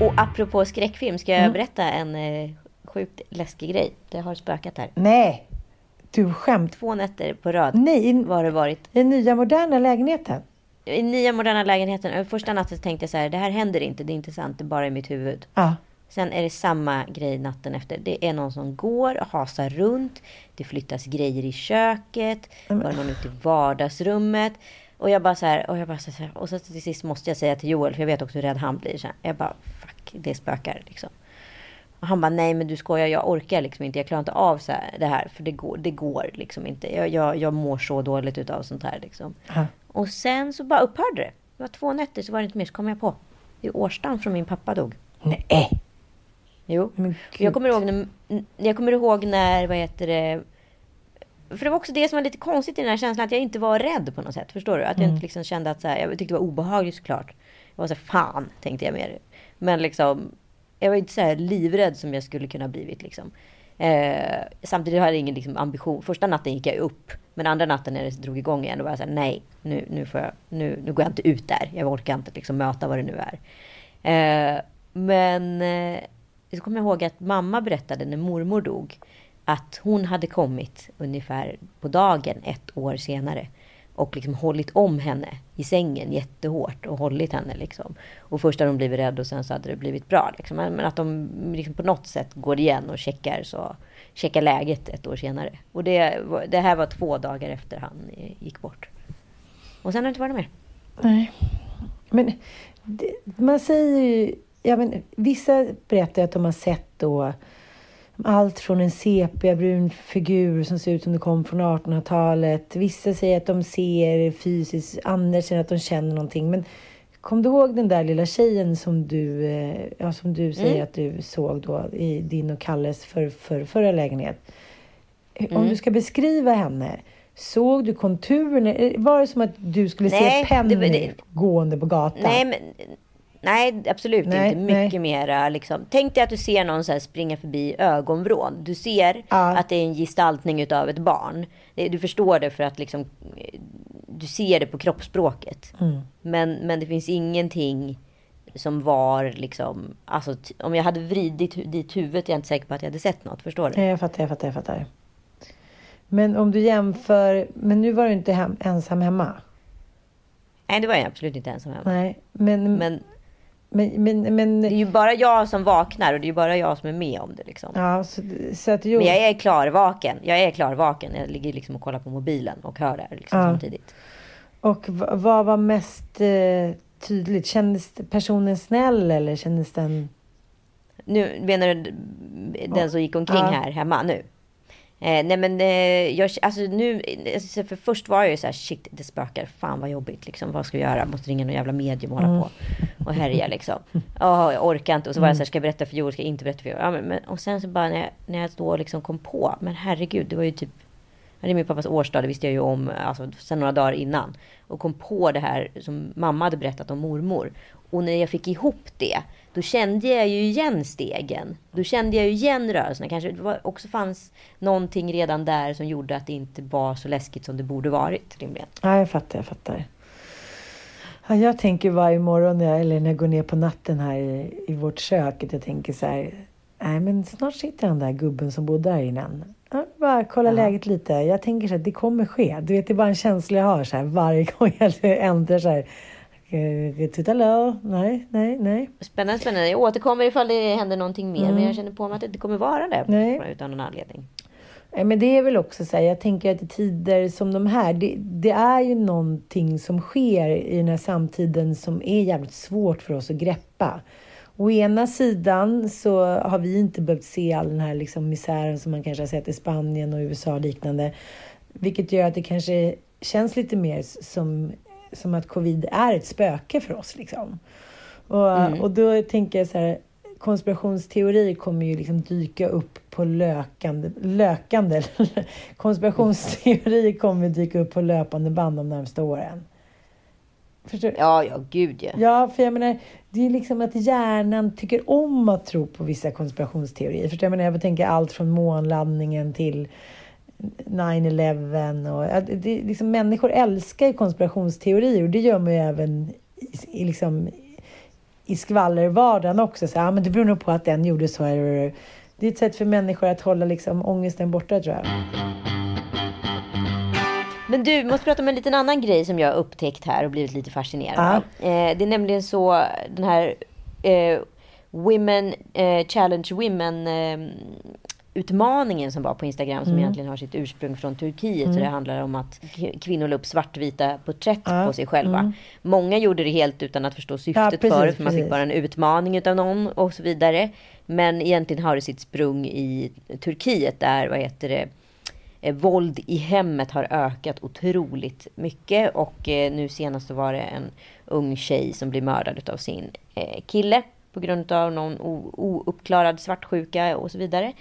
[SPEAKER 2] Och apropå skräckfilm, ska jag
[SPEAKER 1] Mm.
[SPEAKER 2] berätta en eh, sjukt läskig grej? Det har spökat här.
[SPEAKER 1] Nej, du skämt.
[SPEAKER 2] Två nätter på rad
[SPEAKER 1] Nej, i
[SPEAKER 2] var det varit.
[SPEAKER 1] den nya moderna lägenheten.
[SPEAKER 2] I nya moderna lägenheten. Första natten tänkte jag så här, det här händer inte, det är inte sant, det är bara i mitt huvud.
[SPEAKER 1] Ja.
[SPEAKER 2] Sen är det samma grej natten efter. Det är någon som går och hasar runt. Det flyttas grejer i köket. Var det någon ute i vardagsrummet. Och jag bara så här, och jag bara så här, och så till sist måste jag säga till Joel, för jag vet också hur rädd han blir. Så här, jag bara, fuck, det spökar liksom. Och han bara, nej men du skojar, jag orkar liksom inte, jag klarar inte av så här, det här, för det går, det går liksom inte. Jag, jag, jag mår så dåligt utav sånt här liksom.
[SPEAKER 1] Ja.
[SPEAKER 2] Och sen så bara upphörde det. Det var två nätter, så var det inte mer, så kom jag på. Det är årsdagen från min pappa dog.
[SPEAKER 1] Nej.
[SPEAKER 2] Jo. Jag kommer, ihåg när, jag kommer ihåg när, vad heter det... För det var också det som var lite konstigt i den här känslan, att jag inte var rädd på något sätt. Förstår du? Att jag inte liksom kände att så här, jag tyckte det var obehagligt såklart. Jag var så här, fan, tänkte jag mer. Men liksom, jag var inte så här livrädd som jag skulle kunna blivit liksom. Eh, samtidigt hade jag ingen liksom, ambition. Första natten gick jag upp. Men andra natten när det drog igång igen, då var jag så här, nej, nu, nu, får jag, nu, nu går jag inte ut där. Jag orkar inte liksom, möta vad det nu är. Eh, men eh, så kommer jag ihåg att mamma berättade när mormor dog att hon hade kommit ungefär på dagen ett år senare och liksom hållit om henne i sängen jättehårt och hållit henne liksom. Och först hade hon blivit rädd och sen så hade det blivit bra. Liksom. Men att de liksom på något sätt går igen och checkar, så, checkar läget ett år senare. Och det, det här var två dagar efter han gick bort. Och sen har det inte varit mer.
[SPEAKER 1] Nej. Men det, man säger ju... Ja, men, vissa berättar att de har sett då allt från en sepiabrun figur som ser ut som det kom från 1800-talet. Vissa säger att de ser fysiskt, andra säger att de känner någonting. Men Kom du ihåg den där lilla tjejen som du, eh, ja, som du säger
[SPEAKER 2] Mm.
[SPEAKER 1] att du såg då i din och Kalles för, för, förra lägenhet? Om
[SPEAKER 2] Mm.
[SPEAKER 1] du ska beskriva henne, såg du konturerna? Eh, Var det som att du skulle
[SPEAKER 2] Nej,
[SPEAKER 1] se Penny
[SPEAKER 2] det det-
[SPEAKER 1] gående på gatan?
[SPEAKER 2] Nej, men, nej absolut
[SPEAKER 1] Nej,
[SPEAKER 2] inte. Mycket
[SPEAKER 1] nej.
[SPEAKER 2] mera liksom. Tänk dig att du ser någon så springa förbi ögonvrån. Du ser
[SPEAKER 1] Ja.
[SPEAKER 2] att det är en gestaltning utav ett barn. Du förstår det för att liksom, eh, du ser det på kroppsspråket.
[SPEAKER 1] Mm.
[SPEAKER 2] Men, men det finns ingenting som var liksom, alltså om jag hade vridit dit huvudet är jag inte säker på att jag hade sett något. Förstår du?
[SPEAKER 1] Nej, jag fattar, jag fattar, jag fattar. Men om du jämför, men nu var du inte hem, ensam hemma.
[SPEAKER 2] Nej, det var jag absolut inte ensam hemma.
[SPEAKER 1] Nej, men,
[SPEAKER 2] Men
[SPEAKER 1] men, men, men,
[SPEAKER 2] det är ju bara jag som vaknar och det är ju bara jag som är med om det liksom.
[SPEAKER 1] ja, så, så att jo,
[SPEAKER 2] Men jag är klarvaken. Jag är klarvaken. Jag ligger liksom och kollar på mobilen och hör det här liksom
[SPEAKER 1] Ja.
[SPEAKER 2] samtidigt.
[SPEAKER 1] och vad var mest eh, tydligt? Kändes personen snäll eller kändes den...
[SPEAKER 2] Nu menar du den som gick omkring
[SPEAKER 1] Ja.
[SPEAKER 2] här hemma nu? Eh, nej men eh, jag, alltså nu, alltså, för först var jag ju så här, shit det spökar, fan vad jobbigt liksom, vad ska jag göra? Måste ringa någon jävla medium och hålla
[SPEAKER 1] Mm.
[SPEAKER 2] på och härja liksom. Ja, jag orkar inte. Och så var jag så här, ska jag berätta för Joel, ska jag inte berätta för Joel? Ja, men, men, och sen så bara när jag, när jag då liksom kom på, men herregud, det var ju typ det är min pappas årsdag, det visste jag ju om alltså, sen några dagar innan. Och kom på det här som mamma hade berättat om mormor. Och när jag fick ihop det, då kände jag ju igen stegen. Då kände jag ju igen rörelserna. Kanske det var, också fanns någonting redan där som gjorde att det inte var så läskigt som det borde varit rimligen.
[SPEAKER 1] Ja, jag fattar, jag fattar. Ja, jag tänker varje morgon när jag, eller när jag går ner på natten här i, i vårt kök att jag tänker så här. Nej, men snart sitter den där gubben som bodde här innan. Ja, bara kolla
[SPEAKER 2] Ja.
[SPEAKER 1] läget lite. Jag tänker så här, det kommer ske. Du vet, det är bara en känsla jag har så här varje gång <laughs> jag ändrar så här. Eh, Titta hallå? Nej, nej, nej.
[SPEAKER 2] Spännande, spännande. Jag återkommer ifall det händer någonting mer. Men jag känner på mig att det inte kommer vara det.
[SPEAKER 1] Nej.
[SPEAKER 2] Utan någon anledning.
[SPEAKER 1] Men det är väl också så här, jag tänker att i tider som de här, det, det är ju någonting som sker i den här samtiden som är jävligt svårt för oss att greppa. Å ena sidan så har vi inte behövt se all den här liksom misären som man kanske har sett i Spanien och USA och liknande. Vilket gör att det kanske känns lite mer som, som att covid är ett spöke för oss. Liksom. Och, och då tänker jag så här, konspirationsteorier kommer ju liksom dyka upp på lökande, lökande, <laughs> konspirationsteorier kommer dyka upp på löpande band de närmsta åren. Förstår du?
[SPEAKER 2] Ja, ja, gud ja.
[SPEAKER 1] Ja, för jag menar, det är liksom att hjärnan tycker om att tro på vissa konspirationsteorier. Förstår du? jag menar, jag tänker allt från månlandningen till 9-11 och det, liksom, människor älskar ju konspirationsteorier och det gör man ju även i, i, liksom, i skvallervardagen också. Så, ja, men det beror nog på att den gjorde så. Här. Det är ett sätt för människor att hålla liksom, ångesten borta tror jag.
[SPEAKER 2] Men du, måste prata om en liten annan grej som jag har upptäckt här och blivit lite fascinerad av. Eh, det är nämligen så, den här eh, Women eh, Challenge Women eh, utmaningen som var på Instagram som egentligen har sitt ursprung från Turkiet. Så det handlar om att kvinnor la upp svartvita porträtt
[SPEAKER 1] Ja.
[SPEAKER 2] på sig själva. Många gjorde det helt utan att förstå syftet
[SPEAKER 1] precis,
[SPEAKER 2] för det, för man fick
[SPEAKER 1] precis.
[SPEAKER 2] bara en utmaning utav någon och så vidare. Men egentligen har det sitt sprung i Turkiet där, vad heter det, eh, våld i hemmet har ökat otroligt mycket. Och eh, nu senast så var det en ung tjej som blev mördad av sin eh, kille på grund av någon ouppklarad svartsjuka och så vidare.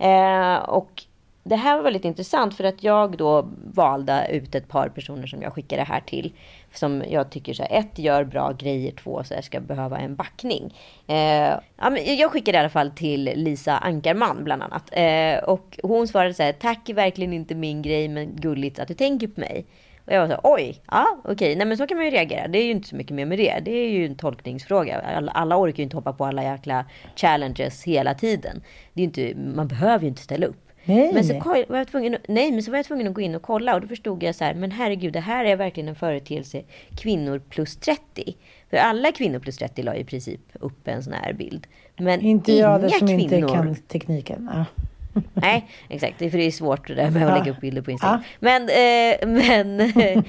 [SPEAKER 2] Eh, och det här var väldigt intressant för att jag då valde ut ett par personer som jag skickade här till. Som jag tycker så här, ett gör bra grejer, två så här, ska behöva en backning. Eh, ja, men jag skickade i alla fall till Lisa Ankarman bland annat. Eh, och hon svarade så här, tack är verkligen inte min grej men gulligt att du tänker på mig. Och jag var så oj, ja okej, nej men så kan man ju reagera. Det är ju inte så mycket mer med det. Det är ju en tolkningsfråga. Alla, alla orkar ju inte hoppa på alla jäkla challenges hela tiden. Det är inte, man behöver ju inte ställa upp.
[SPEAKER 1] Nej,
[SPEAKER 2] Men så var jag tvungen, att- nej, men så var jag tvungen att gå in och kolla och då förstod jag så här, men herregud, det här är verkligen en företeelse kvinnor plus 30. För alla kvinnor plus 30 la i princip upp en sån här bild. Men
[SPEAKER 1] Inte
[SPEAKER 2] inga
[SPEAKER 1] jag det som
[SPEAKER 2] kvinnor...
[SPEAKER 1] inte kan tekniken. Ja. <laughs>
[SPEAKER 2] Nej, exakt. Det är för det är svårt det där med att lägga upp bilder på Instagram. Men, eh, men eh,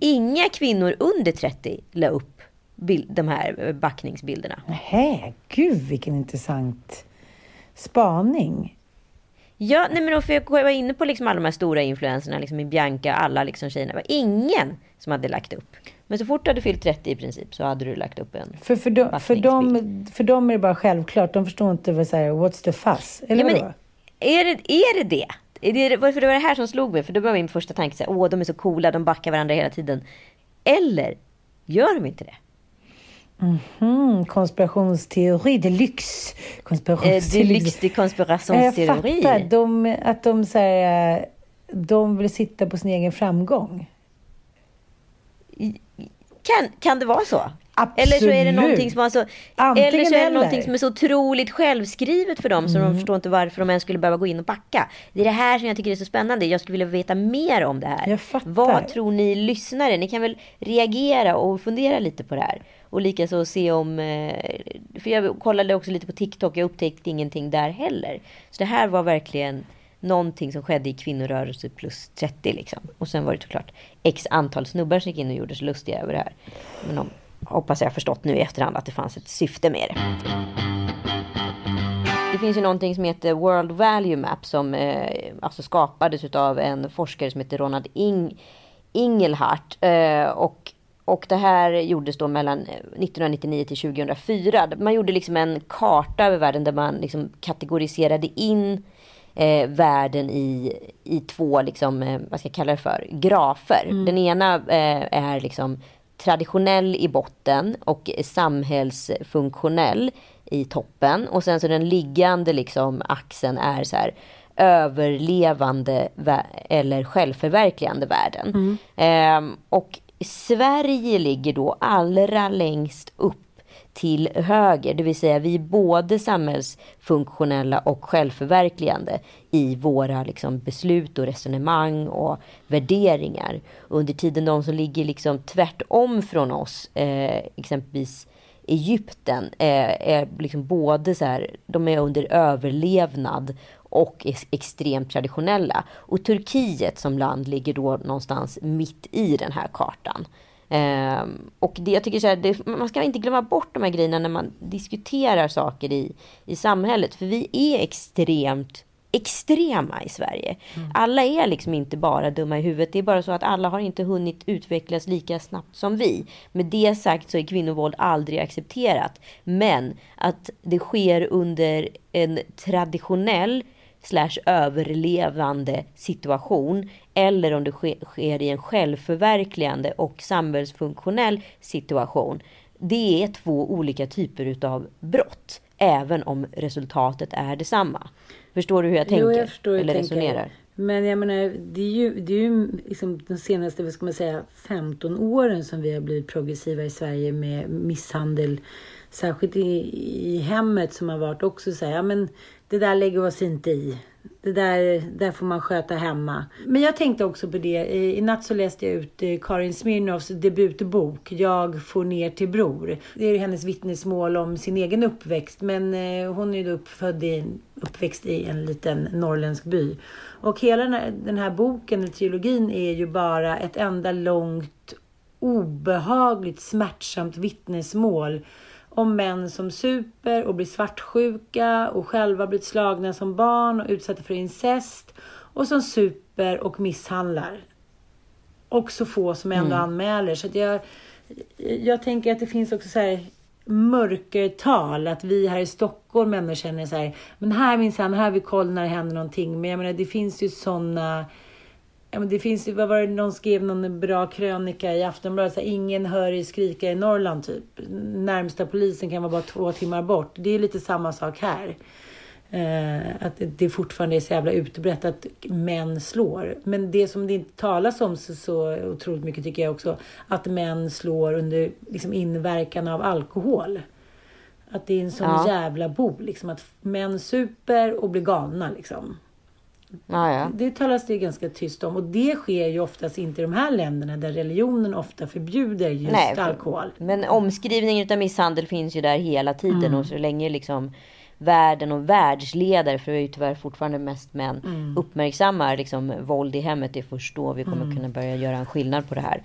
[SPEAKER 2] inga kvinnor under 30 la upp bild, de här eh, backningsbilderna.
[SPEAKER 1] Nähä, gud vilken intressant spaning.
[SPEAKER 2] Ja, nej men för jag var inne på liksom alla de här stora influenserna, liksom Bianca, alla liksom tjejerna. Det var ingen som hade lagt upp. Men så fort du hade fyllt 30 i princip så hade du lagt upp en
[SPEAKER 1] För, för, dem, för, dem, för dem är det bara självklart. De förstår inte vad säger what's the fuss? Eller ja, vadå?
[SPEAKER 2] Är det, är det det? Är det, för det var det här som slog mig. För då var min första tanke så här, åh de är så coola, de backar varandra hela tiden. Eller gör de inte det?
[SPEAKER 1] Mm -hmm. Konspirationsteori deluxe.
[SPEAKER 2] Konspirationsteori. Eh, deluxe till konspirationsteori.
[SPEAKER 1] Jag fattar. De, att de, så här, de vill sitta på sin egen framgång.
[SPEAKER 2] Kan, kan det vara så? Absolut. Eller så är det någonting som, alltså, eller så är det någonting som är så otroligt självskrivet för dem mm. så de förstår inte varför de ens skulle behöva gå in och backa. Det är det här som jag tycker är så spännande. Jag skulle vilja veta mer om det här. Vad tror ni lyssnare? Ni kan väl reagera och fundera lite på det här. Och likaså se om... Eh, för jag kollade också lite på TikTok. Jag upptäckte ingenting där heller. Så det här var verkligen någonting som skedde i kvinnorörelse plus 30 liksom. Och sen var det såklart x antal snubbar som gick in och gjorde sig lustiga över det här. Men de hoppas jag förstått nu i efterhand att det fanns ett syfte med det. Det finns ju någonting som heter World Value Map som eh, alltså skapades av en forskare som heter Ronald Ing Ingelhart. Eh, och, och det här gjordes då mellan 1999 till 2004. Man gjorde liksom en karta över världen där man liksom kategoriserade in eh, världen i, i två, liksom, eh, vad ska jag kalla det för, grafer. Mm. Den ena eh, är liksom traditionell i botten och samhällsfunktionell i toppen. Och sen så den liggande liksom axeln är så här överlevande eller självförverkligande världen. Mm. Eh, och Sverige ligger då allra längst upp till höger. Det vill säga vi är både samhällsfunktionella och självförverkligande i våra liksom, beslut och resonemang och värderingar. Under tiden de som ligger liksom tvärtom från oss, eh, exempelvis Egypten, eh, är liksom både så här, de är under överlevnad och extremt traditionella. Och Turkiet som land ligger då någonstans mitt i den här kartan. Um, och det, jag tycker så här, det, man ska inte glömma bort de här grejerna när man diskuterar saker i, i samhället. För vi är extremt extrema i Sverige. Mm. Alla är liksom inte bara dumma i huvudet. Det är bara så att alla har inte hunnit utvecklas lika snabbt som vi. Med det sagt så är kvinnovåld aldrig accepterat. Men att det sker under en traditionell slash överlevande situation eller om det sker i en självförverkligande och samhällsfunktionell situation. Det är två olika typer utav brott, även om resultatet är detsamma. Förstår du hur jag tänker? Jo, jag förstår eller resonerar? Tänker.
[SPEAKER 1] Men jag menar, det är ju, det är ju liksom de senaste, vad ska man säga, 15 åren som vi har blivit progressiva i Sverige med misshandel. Särskilt i, i hemmet som har varit också så här, ja men det där lägger vi oss inte i. Det där, där får man sköta hemma. Men jag tänkte också på det. I natt så läste jag ut eh, Karin Smirnoffs debutbok Jag får ner till bror. Det är hennes vittnesmål om sin egen uppväxt. Men eh, hon är ju uppfödd i, uppväxt i en liten norrländsk by. Och hela den här, den här boken, trilogin, är ju bara ett enda långt obehagligt smärtsamt vittnesmål om män som super och blir svartsjuka och själva blivit slagna som barn och utsatta för incest och som super och misshandlar. Och så få som ändå mm. anmäler. Så jag, jag tänker att det finns också så här mörkertal. Att vi här i Stockholm ändå känner så här, men här minsann, här har vi koll när det händer någonting. Men jag menar, det finns ju sådana Ja, men det finns ju, vad var det, någon skrev någon bra krönika i Aftonbladet, så här, ingen hör i skrika i Norrland typ. Närmsta polisen kan vara bara två timmar bort. Det är lite samma sak här. Eh, att det fortfarande är så jävla utbrett att män slår. Men det som det inte talas om så, så otroligt mycket tycker jag också, att män slår under liksom, inverkan av alkohol. Att det är en sån ja. jävla bo, liksom, att män super och blir galna liksom.
[SPEAKER 2] Ja.
[SPEAKER 1] Det talas det ganska tyst om och det sker ju oftast inte i de här länderna där religionen ofta förbjuder just Nej, för, alkohol.
[SPEAKER 2] Men omskrivningen av misshandel finns ju där hela tiden mm. och så länge liksom världen och världsledare, för det är ju tyvärr fortfarande mest män, mm. uppmärksammar liksom våld i hemmet. Det är först då vi kommer mm. kunna börja göra en skillnad på det här.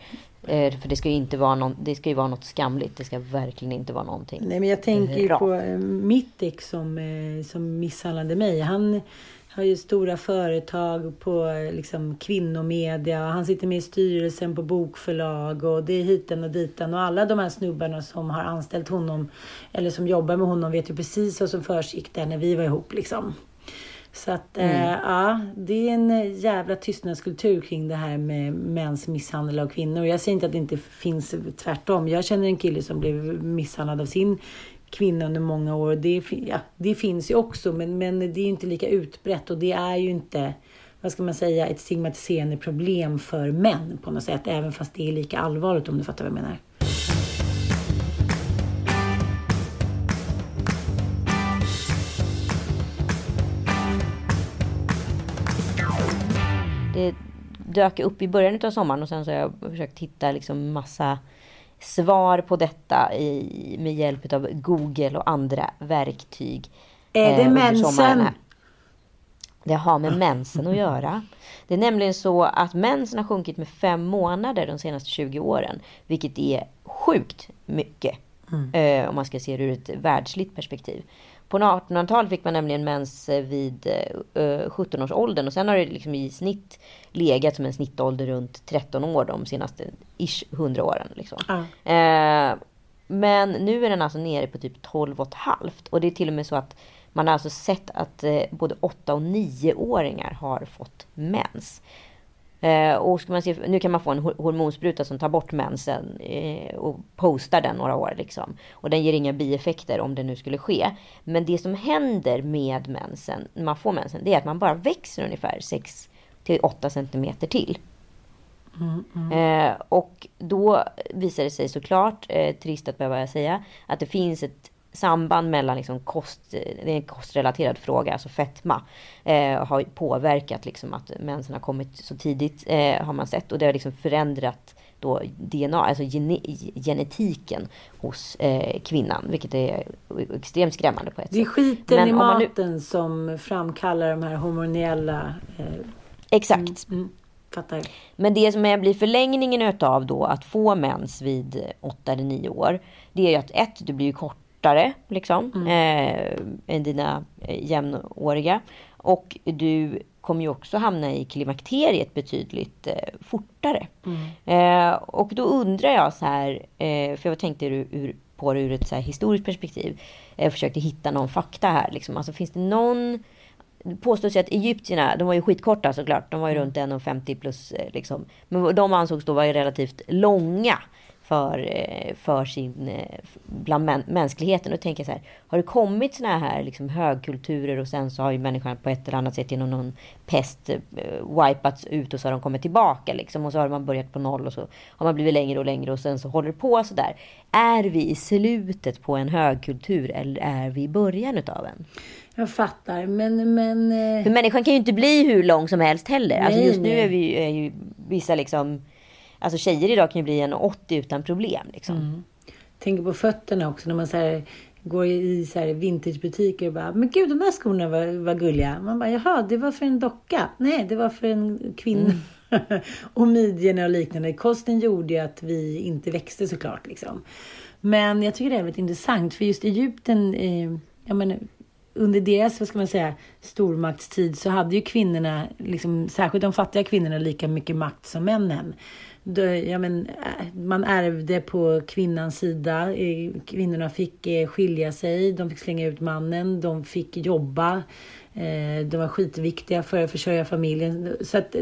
[SPEAKER 2] Eh, för det ska ju inte vara någon, det ska ju vara något skamligt. Det ska verkligen inte vara någonting
[SPEAKER 1] Nej men jag tänker ju på eh, mitt ex som, eh, som misshandlade mig. Han har ju stora företag på liksom, kvinnomedia. Han sitter med i styrelsen på bokförlag och det är hiten och ditan. Och alla de här snubbarna som har anställt honom eller som jobbar med honom vet ju precis vad som försiggick där när vi var ihop. Liksom. Så att mm. äh, ja, det är en jävla tystnadskultur kring det här med mäns misshandel av kvinnor. Jag säger inte att det inte finns tvärtom. Jag känner en kille som blev misshandlad av sin kvinna under många år. Det, ja, det finns ju också, men, men det är inte lika utbrett och det är ju inte vad ska man säga, ett stigmatiserande problem för män på något sätt, även fast det är lika allvarligt om du fattar vad jag menar.
[SPEAKER 2] Det dök upp i början av sommaren och sen så har jag försökt hitta liksom massa svar på detta i, med hjälp av Google och andra verktyg.
[SPEAKER 1] Är det eh, mensen?
[SPEAKER 2] Det har med mensen att göra. Det är nämligen så att mensen har sjunkit med fem månader de senaste 20 åren. Vilket är sjukt mycket. Mm. Eh, om man ska se det ur ett världsligt perspektiv. På 1800-talet fick man nämligen mens eh, vid eh, 17-årsåldern och sen har det liksom i snitt legat som en snittålder runt 13 år de senaste ish 100 åren. Liksom. Mm. Eh, men nu är den alltså nere på typ 12 och ett halvt och det är till och med så att man har alltså sett att eh, både 8 och 9-åringar har fått mens. Eh, och ska man se, nu kan man få en hormonspruta som tar bort mensen eh, och postar den några år. Liksom. Och den ger inga bieffekter om det nu skulle ske. Men det som händer med mensen, när man får mensen, det är att man bara växer ungefär 6 till 8 centimeter till. Mm, mm. Eh, och då visar det sig såklart, eh, trist att behöva säga, att det finns ett samband mellan liksom kost, det är en kostrelaterad fråga, alltså fetma, eh, har påverkat liksom att mensen har kommit så tidigt, eh, har man sett. Och det har liksom förändrat då DNA, alltså gene, genetiken hos eh, kvinnan, vilket är extremt skrämmande på ett sätt.
[SPEAKER 1] Det är skiten Men i maten nu... som framkallar de här hormoniella... Eh...
[SPEAKER 2] Exakt. Mm, mm. Men det som blir förlängningen utav då att få mens vid 8 eller 9 år, det är ju att ett, du blir kort kortare liksom, mm. eh, än dina eh, jämnåriga. Och du kommer ju också hamna i klimakteriet betydligt eh, fortare. Mm. Eh, och då undrar jag så här, eh, för jag tänkte ur, ur, på det ur ett så historiskt perspektiv. Jag försökte hitta någon fakta här. Liksom. Alltså finns det någon det påstås ju att egyptierna, de var ju skitkorta såklart. De var ju mm. runt 1,50 plus eh, liksom. Men de ansågs då vara relativt långa för, eh, för sin, eh, bland mänskligheten. Och tänker så här, har det kommit såna här liksom högkulturer och sen så har ju människan på ett eller annat sätt genom någon pest eh, wipats ut och så har de kommit tillbaka liksom. Och så har man börjat på noll och så har man blivit längre och längre och sen så håller det på så där. Är vi i slutet på en högkultur eller är vi i början utav en?
[SPEAKER 1] Jag fattar, men... men
[SPEAKER 2] För människan kan ju inte bli hur lång som helst heller. Alltså, nej, alltså just nu är vi är ju vissa liksom Alltså tjejer idag kan ju bli en 80 utan problem. Liksom. Mm.
[SPEAKER 1] Tänker på fötterna också. När man så här, går i så här vintagebutiker och bara, men gud de där skorna var, var gulliga. Man bara, jaha, det var för en docka. Nej, det var för en kvinna. Mm. <laughs> och midjorna och liknande. Kosten gjorde ju att vi inte växte såklart. Liksom. Men jag tycker det är väldigt intressant. För just Egypten, eh, jag menar, under deras, vad ska man säga, stormaktstid så hade ju kvinnorna, liksom, särskilt de fattiga kvinnorna, lika mycket makt som männen ja, men, äh, man ärvde på kvinnans sida. Eh, kvinnorna fick eh, skilja sig, de fick slänga ut mannen, de fick jobba. Eh, de var skitviktiga för att försörja familjen. Så att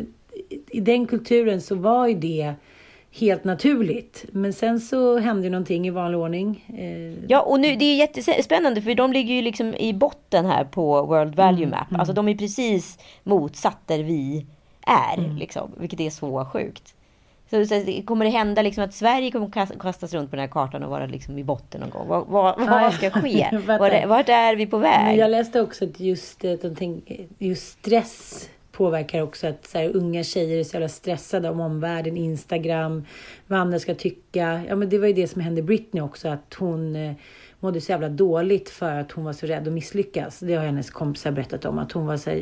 [SPEAKER 1] i den kulturen så var ju det helt naturligt. Men sen så hände någonting i vanlig ordning.
[SPEAKER 2] Ja, och nu, det är jättespännande för de ligger ju liksom i botten här på World Value mm, Map. Mm. Alltså de är precis motsatt där vi är, mm. liksom, vilket är så sjukt. Så, så kommer det hända liksom att Sverige kommer kastas runt på den här kartan och vara liksom i botten någon gång? Vad, vad, vad ska ske? <laughs> vart, vart är vi på väg?
[SPEAKER 1] Men jag läste också att just, just stress påverkar också att så här, unga tjejer är så jävla stressade om omvärlden, Instagram, vad andra ska tycka. Ja, men det var ju det som hände Britney också, att hon eh, mådde så jävla dåligt för att hon var så rädd att misslyckas. Det har hennes kompisar berättat om, att hon var så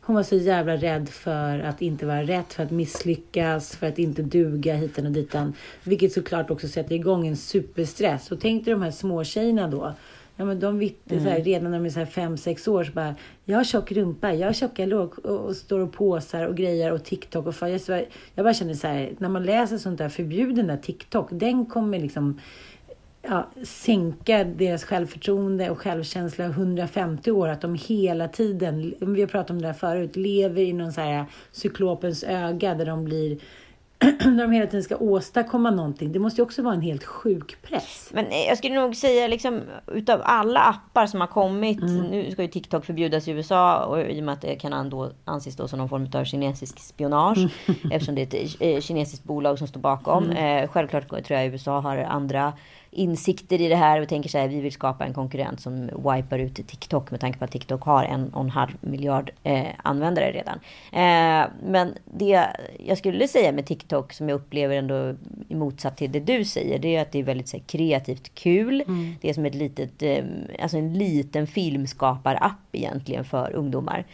[SPEAKER 1] hon var så jävla rädd för att inte vara rätt, för att misslyckas, för att inte duga hitan och ditan. Vilket såklart också sätter igång en superstress. Och tänk dig de här små tjejerna då. Ja, men de så här,
[SPEAKER 2] Mm.
[SPEAKER 1] redan när de är så här fem, sex år. Så bara, jag har tjock rumpa, jag har tjocka låg och, och står och påsar och grejer och TikTok. Och fan, jag, jag bara känner så här, när man läser sånt där, förbjud den där TikTok. Den kommer liksom ja, sänka deras självförtroende och självkänsla 150 år. Att de hela tiden, vi har pratat om det där förut, lever i någon så här cyklopens öga där de blir <clears throat> där de hela tiden ska åstadkomma någonting. Det måste ju också vara en helt sjuk press.
[SPEAKER 2] Men jag skulle nog säga liksom utav alla appar som har kommit.
[SPEAKER 1] Mm.
[SPEAKER 2] Nu ska ju TikTok förbjudas i USA och i och med att det kan ändå anses då som någon form av kinesisk spionage.
[SPEAKER 1] Mm.
[SPEAKER 2] eftersom det är ett eh, kinesiskt bolag som står bakom. Eh, självklart tror jag USA har andra insikter i det här och tänker så här, vi vill skapa en konkurrent som wipar ut TikTok med tanke på att TikTok har en och en halv miljard eh, användare redan. Eh, men det jag skulle säga med TikTok som jag upplever ändå i motsats till det du säger, det är att det är väldigt så här, kreativt kul. Det är som ett litet, eh, alltså en liten filmskaparapp egentligen för ungdomar.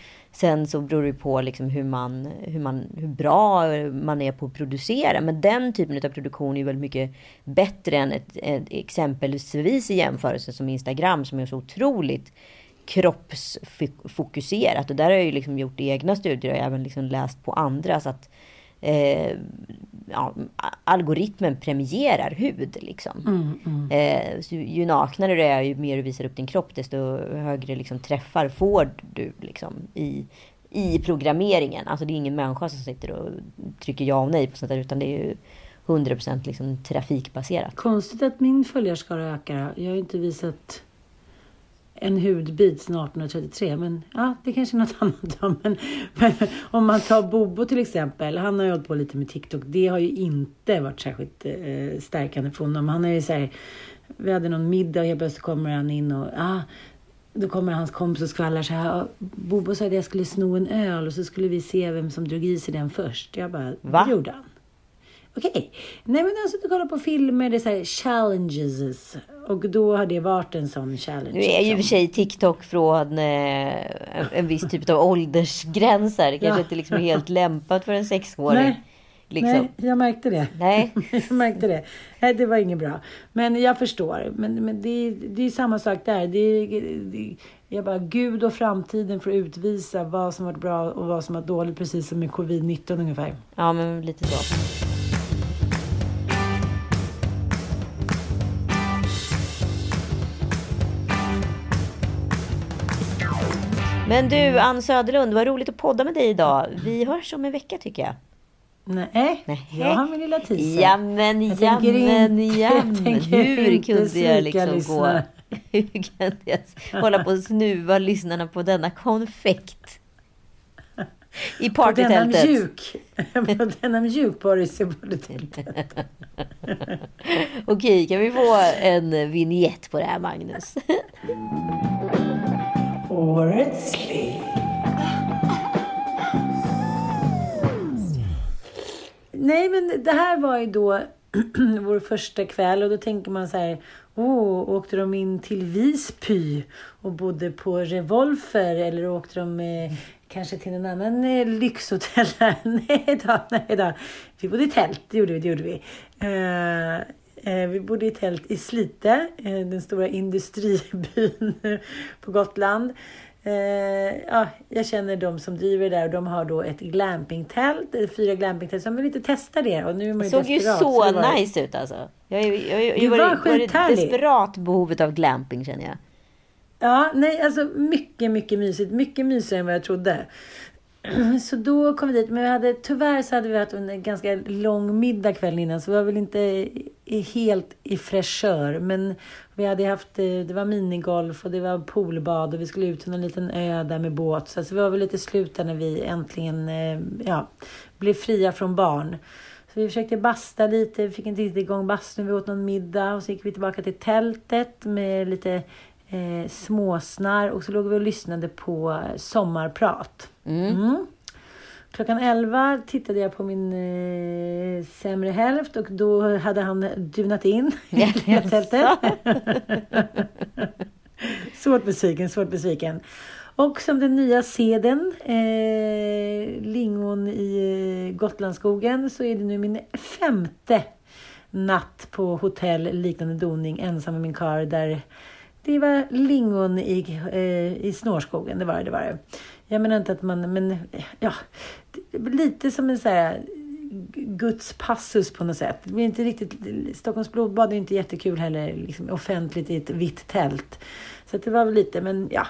[SPEAKER 2] Sen så beror det på liksom hur, man, hur, man, hur bra man är på att producera. Men den typen av produktion är ju väldigt mycket bättre än ett, ett exempelvis i jämförelse som Instagram som är så otroligt kroppsfokuserat. Och där har jag ju liksom gjort egna studier och även liksom läst på andra. Så att eh, ja, algoritmen premierar hud. Liksom. Eh, så ju naknare du är, ju mer du visar upp din kropp, desto högre liksom, träffar får du liksom, i, i programmeringen. Alltså det är ingen människa som sitter och trycker ja och nej på sånt där, utan det är ju 100% liksom, trafikbaserat.
[SPEAKER 1] Konstigt att min följarskara ökar. Jag har ju inte visat en hudbit sedan 1833. Men ja, det kanske är något <laughs> annat. då. Men, men om man tar Bobo till exempel. Han har ju hållit på lite med TikTok. Det har ju inte varit särskilt eh, stärkande för honom. Han är ju så här, vi hade någon middag och helt plötsligt kommer han in och ah, då kommer hans kompis och skvallrar så här. "Ah, Bobo sa att jag skulle sno en öl och så skulle vi se vem som drog i sig den först. Jag bara,
[SPEAKER 2] Va?
[SPEAKER 1] det gjorde han. Okej. Nej men jag har och kollat på filmer, det är så här challenges. Och då har det varit en sån challenge.
[SPEAKER 2] Nu är ju i och för
[SPEAKER 1] liksom.
[SPEAKER 2] sig TikTok från eh, en, viss typ av åldersgränser. Det kanske
[SPEAKER 1] Ja.
[SPEAKER 2] inte liksom är helt lämpat för en sexåring.
[SPEAKER 1] Nej.
[SPEAKER 2] Liksom.
[SPEAKER 1] Nej, jag märkte det.
[SPEAKER 2] Nej. <laughs>
[SPEAKER 1] jag märkte det. Nej, det var inget bra. Men jag förstår. Men, men det, är- det är samma sak där. Det, är- det, jag bara, Gud och framtiden får utvisa vad som varit bra och vad som varit dåligt. Precis som med covid-19 ungefär.
[SPEAKER 2] Ja, men lite så. Men du, Ann Söderlund, vad roligt att podda med dig idag. Vi hörs om en vecka tycker jag.
[SPEAKER 1] Nej,
[SPEAKER 2] Nej.
[SPEAKER 1] jag har min lilla teaser.
[SPEAKER 2] Jamen,
[SPEAKER 1] Jag
[SPEAKER 2] jamen,
[SPEAKER 1] inte-
[SPEAKER 2] jamen. <laughs> Hur kunde jag liksom gå...
[SPEAKER 1] lyssnare. <laughs>
[SPEAKER 2] Hur kunde jag hålla på och snuva lyssnarna på denna konfekt? I
[SPEAKER 1] På denna
[SPEAKER 2] partytältet.
[SPEAKER 1] mjuk, <laughs> på denna mjukborgs i partytältet.
[SPEAKER 2] Okej, kan vi få en vignett på det här Magnus?
[SPEAKER 1] Årets liv. Nej, men det här var ju då <clears throat> vår första kväll och då tänker man så här, åh, åkte de in till Visby och bodde på Revolver eller åkte de eh, kanske till en annan eh, lyxhotell? <laughs> nej då, nej då. Vi bodde i tält, det gjorde vi, det gjorde vi. Eh, vi bodde i tält i Slite, eh, den stora industribyn <laughs> på Gotland. Eh, ja, jag känner de som driver det där och de har då ett glampingtält, eh, fyra glampingtält, så de vill inte testa det. Och nu är man
[SPEAKER 2] Det
[SPEAKER 1] ju
[SPEAKER 2] såg ju
[SPEAKER 1] desperat,
[SPEAKER 2] så
[SPEAKER 1] det var-
[SPEAKER 2] nice ut alltså. Jag, jag, jag, jag,
[SPEAKER 1] Det var
[SPEAKER 2] var,
[SPEAKER 1] skithärligt.
[SPEAKER 2] desperat behovet av glamping känner jag.
[SPEAKER 1] Ja, nej, alltså mycket, mycket mysigt. Mycket mysigare än vad jag trodde. <clears throat> Så då kom vi dit, men vi hade, tyvärr så hade vi haft en ganska lång middag kvällen innan, så vi var väl inte helt i fräschör. Men vi hade haft, eh, det var minigolf och det var poolbad och vi skulle ut till en liten ö där med båt. Så alltså, vi var väl lite slut där när vi äntligen eh, ja, blev fria från barn. Så vi försökte basta lite, vi fick inte riktigt igång bastun, vi åt någon middag och så gick vi tillbaka till tältet med lite eh, småsnar och så låg vi och lyssnade på sommarprat. Mm. Klockan 11 tittade jag på min eh, sämre hälft och då hade han dunat in <laughs> i tältet. <laughs> svårt besviken, svårt besviken. Och som den nya seden, eh, lingon i eh, Gotlandsskogen, så är det nu min femte natt på hotell liknande doning ensam med min kar där det var lingon i, eh, i snårskogen. Det var det, det var det. Jag menar inte att man, men ja, lite som en så här Guds passus på något sätt. Det blir inte riktigt, Stockholms blodbad är inte jättekul heller, liksom offentligt i ett vitt tält. Så det var väl lite, men ja.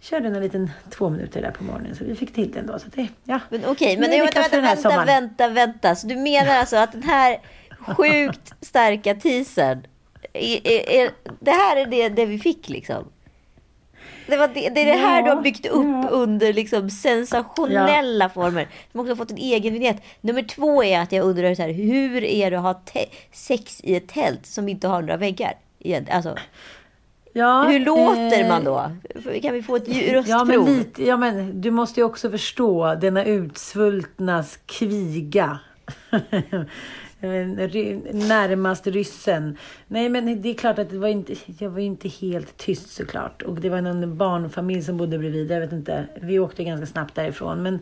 [SPEAKER 1] Körde en liten två minuter där på morgonen så vi fick till det ändå. Så det, ja.
[SPEAKER 2] Men okej, okay, men det, vänta, vänta, vänta, vänta, vänta. Så du menar alltså att den här sjukt starka teasern, är, är, det här är det, det vi fick liksom? Det, var det, det är det här ja, du har byggt upp ja. under liksom sensationella ja. former. Som också har fått en egen vignett. Nummer två är att jag undrar så här, hur är det att ha sex i ett tält som inte har några väggar? Alltså, ja, hur låter eh, man då? Kan vi få ett röstprov?
[SPEAKER 1] Ja men, lite, ja, men du måste ju också förstå denna utsvultnas kviga. <laughs> Eh, närmast ryssen. Nej, men det är klart att det var inte, jag var inte helt tyst såklart. Och det var någon barnfamilj som bodde bredvid. Jag vet inte. Vi åkte ganska snabbt därifrån. Men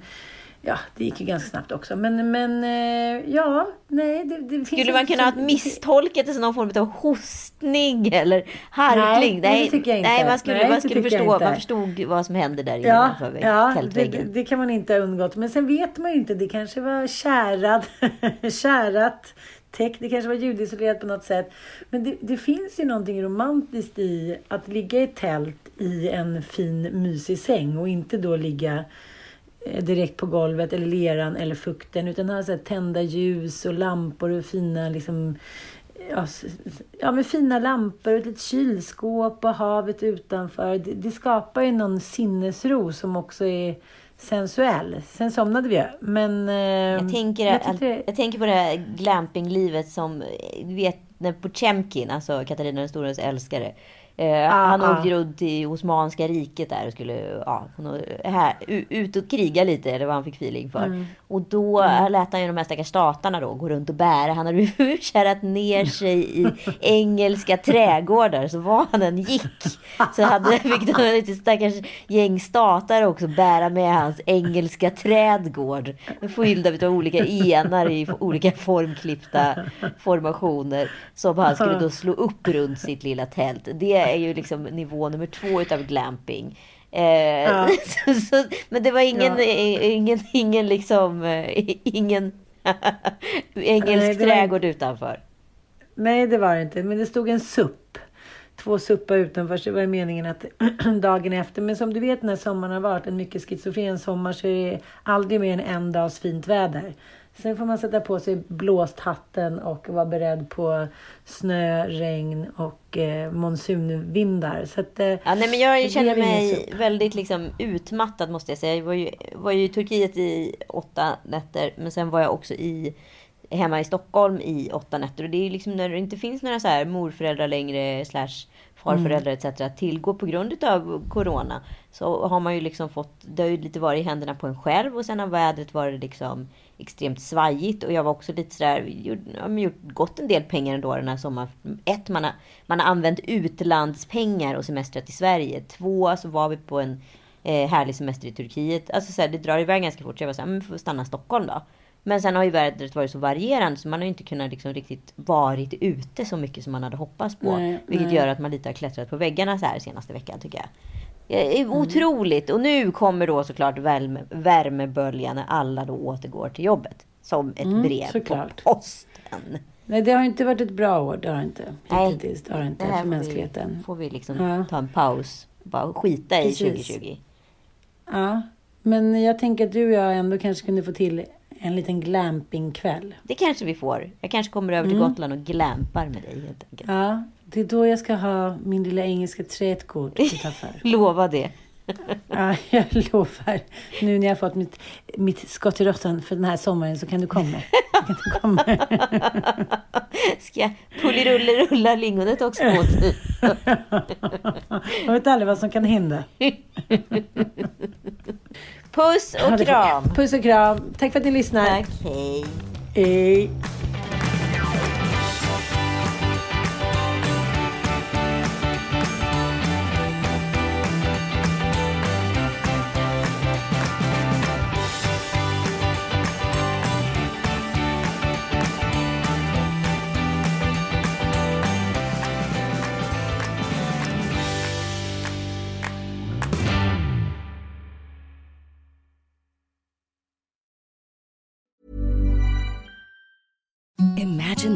[SPEAKER 1] ja, det gick ju ganska snabbt också. Men, men eh, ja, nej. Det, det
[SPEAKER 2] Skulle man kunna ha misstolkat det som någon form av hostning eller harkling?
[SPEAKER 1] Nej, nej, det tycker jag inte.
[SPEAKER 2] Nej, man skulle, nej, man skulle förstå, man förstod vad som hände där
[SPEAKER 1] ja, innanför ja, det, det, kan man inte ha undgått. Men sen vet man ju inte. Det kanske var kärad, <laughs> kärat täckt. Det kanske var ljudisolerat på något sätt. Men det, det, finns ju någonting romantiskt i att ligga i tält i en fin mysig säng och inte då ligga direkt på golvet eller leran eller fukten utan ha så här, tända ljus och lampor och fina liksom Ja, ja, med fina lampor och ett litet kylskåp och havet utanför. Det, det, skapar ju någon sinnesro som också är sensuell. Sen somnade vi Men... Eh,
[SPEAKER 2] jag, tänker, jag, att, det... jag tänker på det här glampinglivet som, du vet, när Potemkin, alltså Katarina den storas älskare, Eh, ah, han ah. åkte runt i Osmanska riket där och skulle ja, här, ut och kriga lite, eller vad han fick feeling för. Mm. Och då mm. lät han ju de här stackars statarna då gå runt och bära. Han hade <laughs> kärat ner sig i engelska trädgårdar, så var han än gick. Så hade, <laughs> fick de lite stackars gäng statare också bära med hans engelska trädgård. Fylld av olika enar i olika formklippta formationer. Som han skulle då slå upp runt sitt lilla tält. Det är ju liksom nivå nummer två utav glamping. Eh, ja. <laughs> så, så, men det var ingen, ja. ingen, ingen liksom, eh, ingen <laughs> engelsk Nej, trädgård utanför.
[SPEAKER 1] Nej, det var det inte. Men det stod en supp. Två suppar utanför, så det var meningen att <clears throat> dagen efter. Men som du vet när sommaren har varit en mycket schizofren sommar så är det aldrig mer än en dags fint väder. Sen får man sätta på sig blåsthatten och vara beredd på snö, regn och eh, monsunvindar. Så att, eh, ja,
[SPEAKER 2] nej, men jag känner mig väldigt liksom, utmattad måste jag säga. Jag var ju, var ju i Turkiet i åtta nätter, men sen var jag också i hemma i Stockholm i åtta nätter. Och det är liksom när det inte finns några så här morföräldrar längre slash farföräldrar mm. etc. att tillgå på grund av Corona. Så har man ju liksom fått, det har ju lite varit i händerna på en själv och sen har vädret varit liksom extremt svajigt och jag var också lite sådär, gjort, gjort gått en del pengar ändå den här sommaren. Ett, man har, man har använt utlandspengar och semestrat i Sverige. Två, så var vi på en eh, härlig semester i Turkiet. Alltså så det drar iväg ganska fort. Så jag var såhär, men får stanna i Stockholm då. Men sen har ju vädret varit så varierande så man har inte kunnat liksom riktigt varit ute så mycket som man hade hoppats på. Nej, vilket nej. gör att man lite har klättrat på väggarna så här senaste veckan tycker jag. Mm. Otroligt! Och nu kommer då såklart värme, värmeböljan när alla då återgår till jobbet. Som ett mm, brev såklart. på posten.
[SPEAKER 1] Nej, det har inte varit ett bra år. Det har inte. Hittills. Det har inte det för mänskligheten.
[SPEAKER 2] Vi, får vi liksom ja. ta en paus. Bara skita i Precis. 2020.
[SPEAKER 1] Ja, men jag tänker att du och jag ändå kanske kunde få till en liten glampingkväll.
[SPEAKER 2] Det kanske vi får. Jag kanske kommer över till mm. Gotland och glampar med dig helt enkelt.
[SPEAKER 1] Ja, det är då jag ska ha min lilla engelska trädgård utanför. <laughs>
[SPEAKER 2] Lova det. <laughs>
[SPEAKER 1] ja, jag lovar. Nu när jag har fått mitt, mitt skott i råttan för den här sommaren så kan du komma. Kan du komma. <laughs>
[SPEAKER 2] Ska jag pullirulle-rulla lingonet också mot
[SPEAKER 1] Jag vet aldrig vad som kan hända.
[SPEAKER 2] Puss och kram.
[SPEAKER 1] Puss och kram. Tack för att ni lyssnar.
[SPEAKER 2] Tack, hej.
[SPEAKER 1] Hej.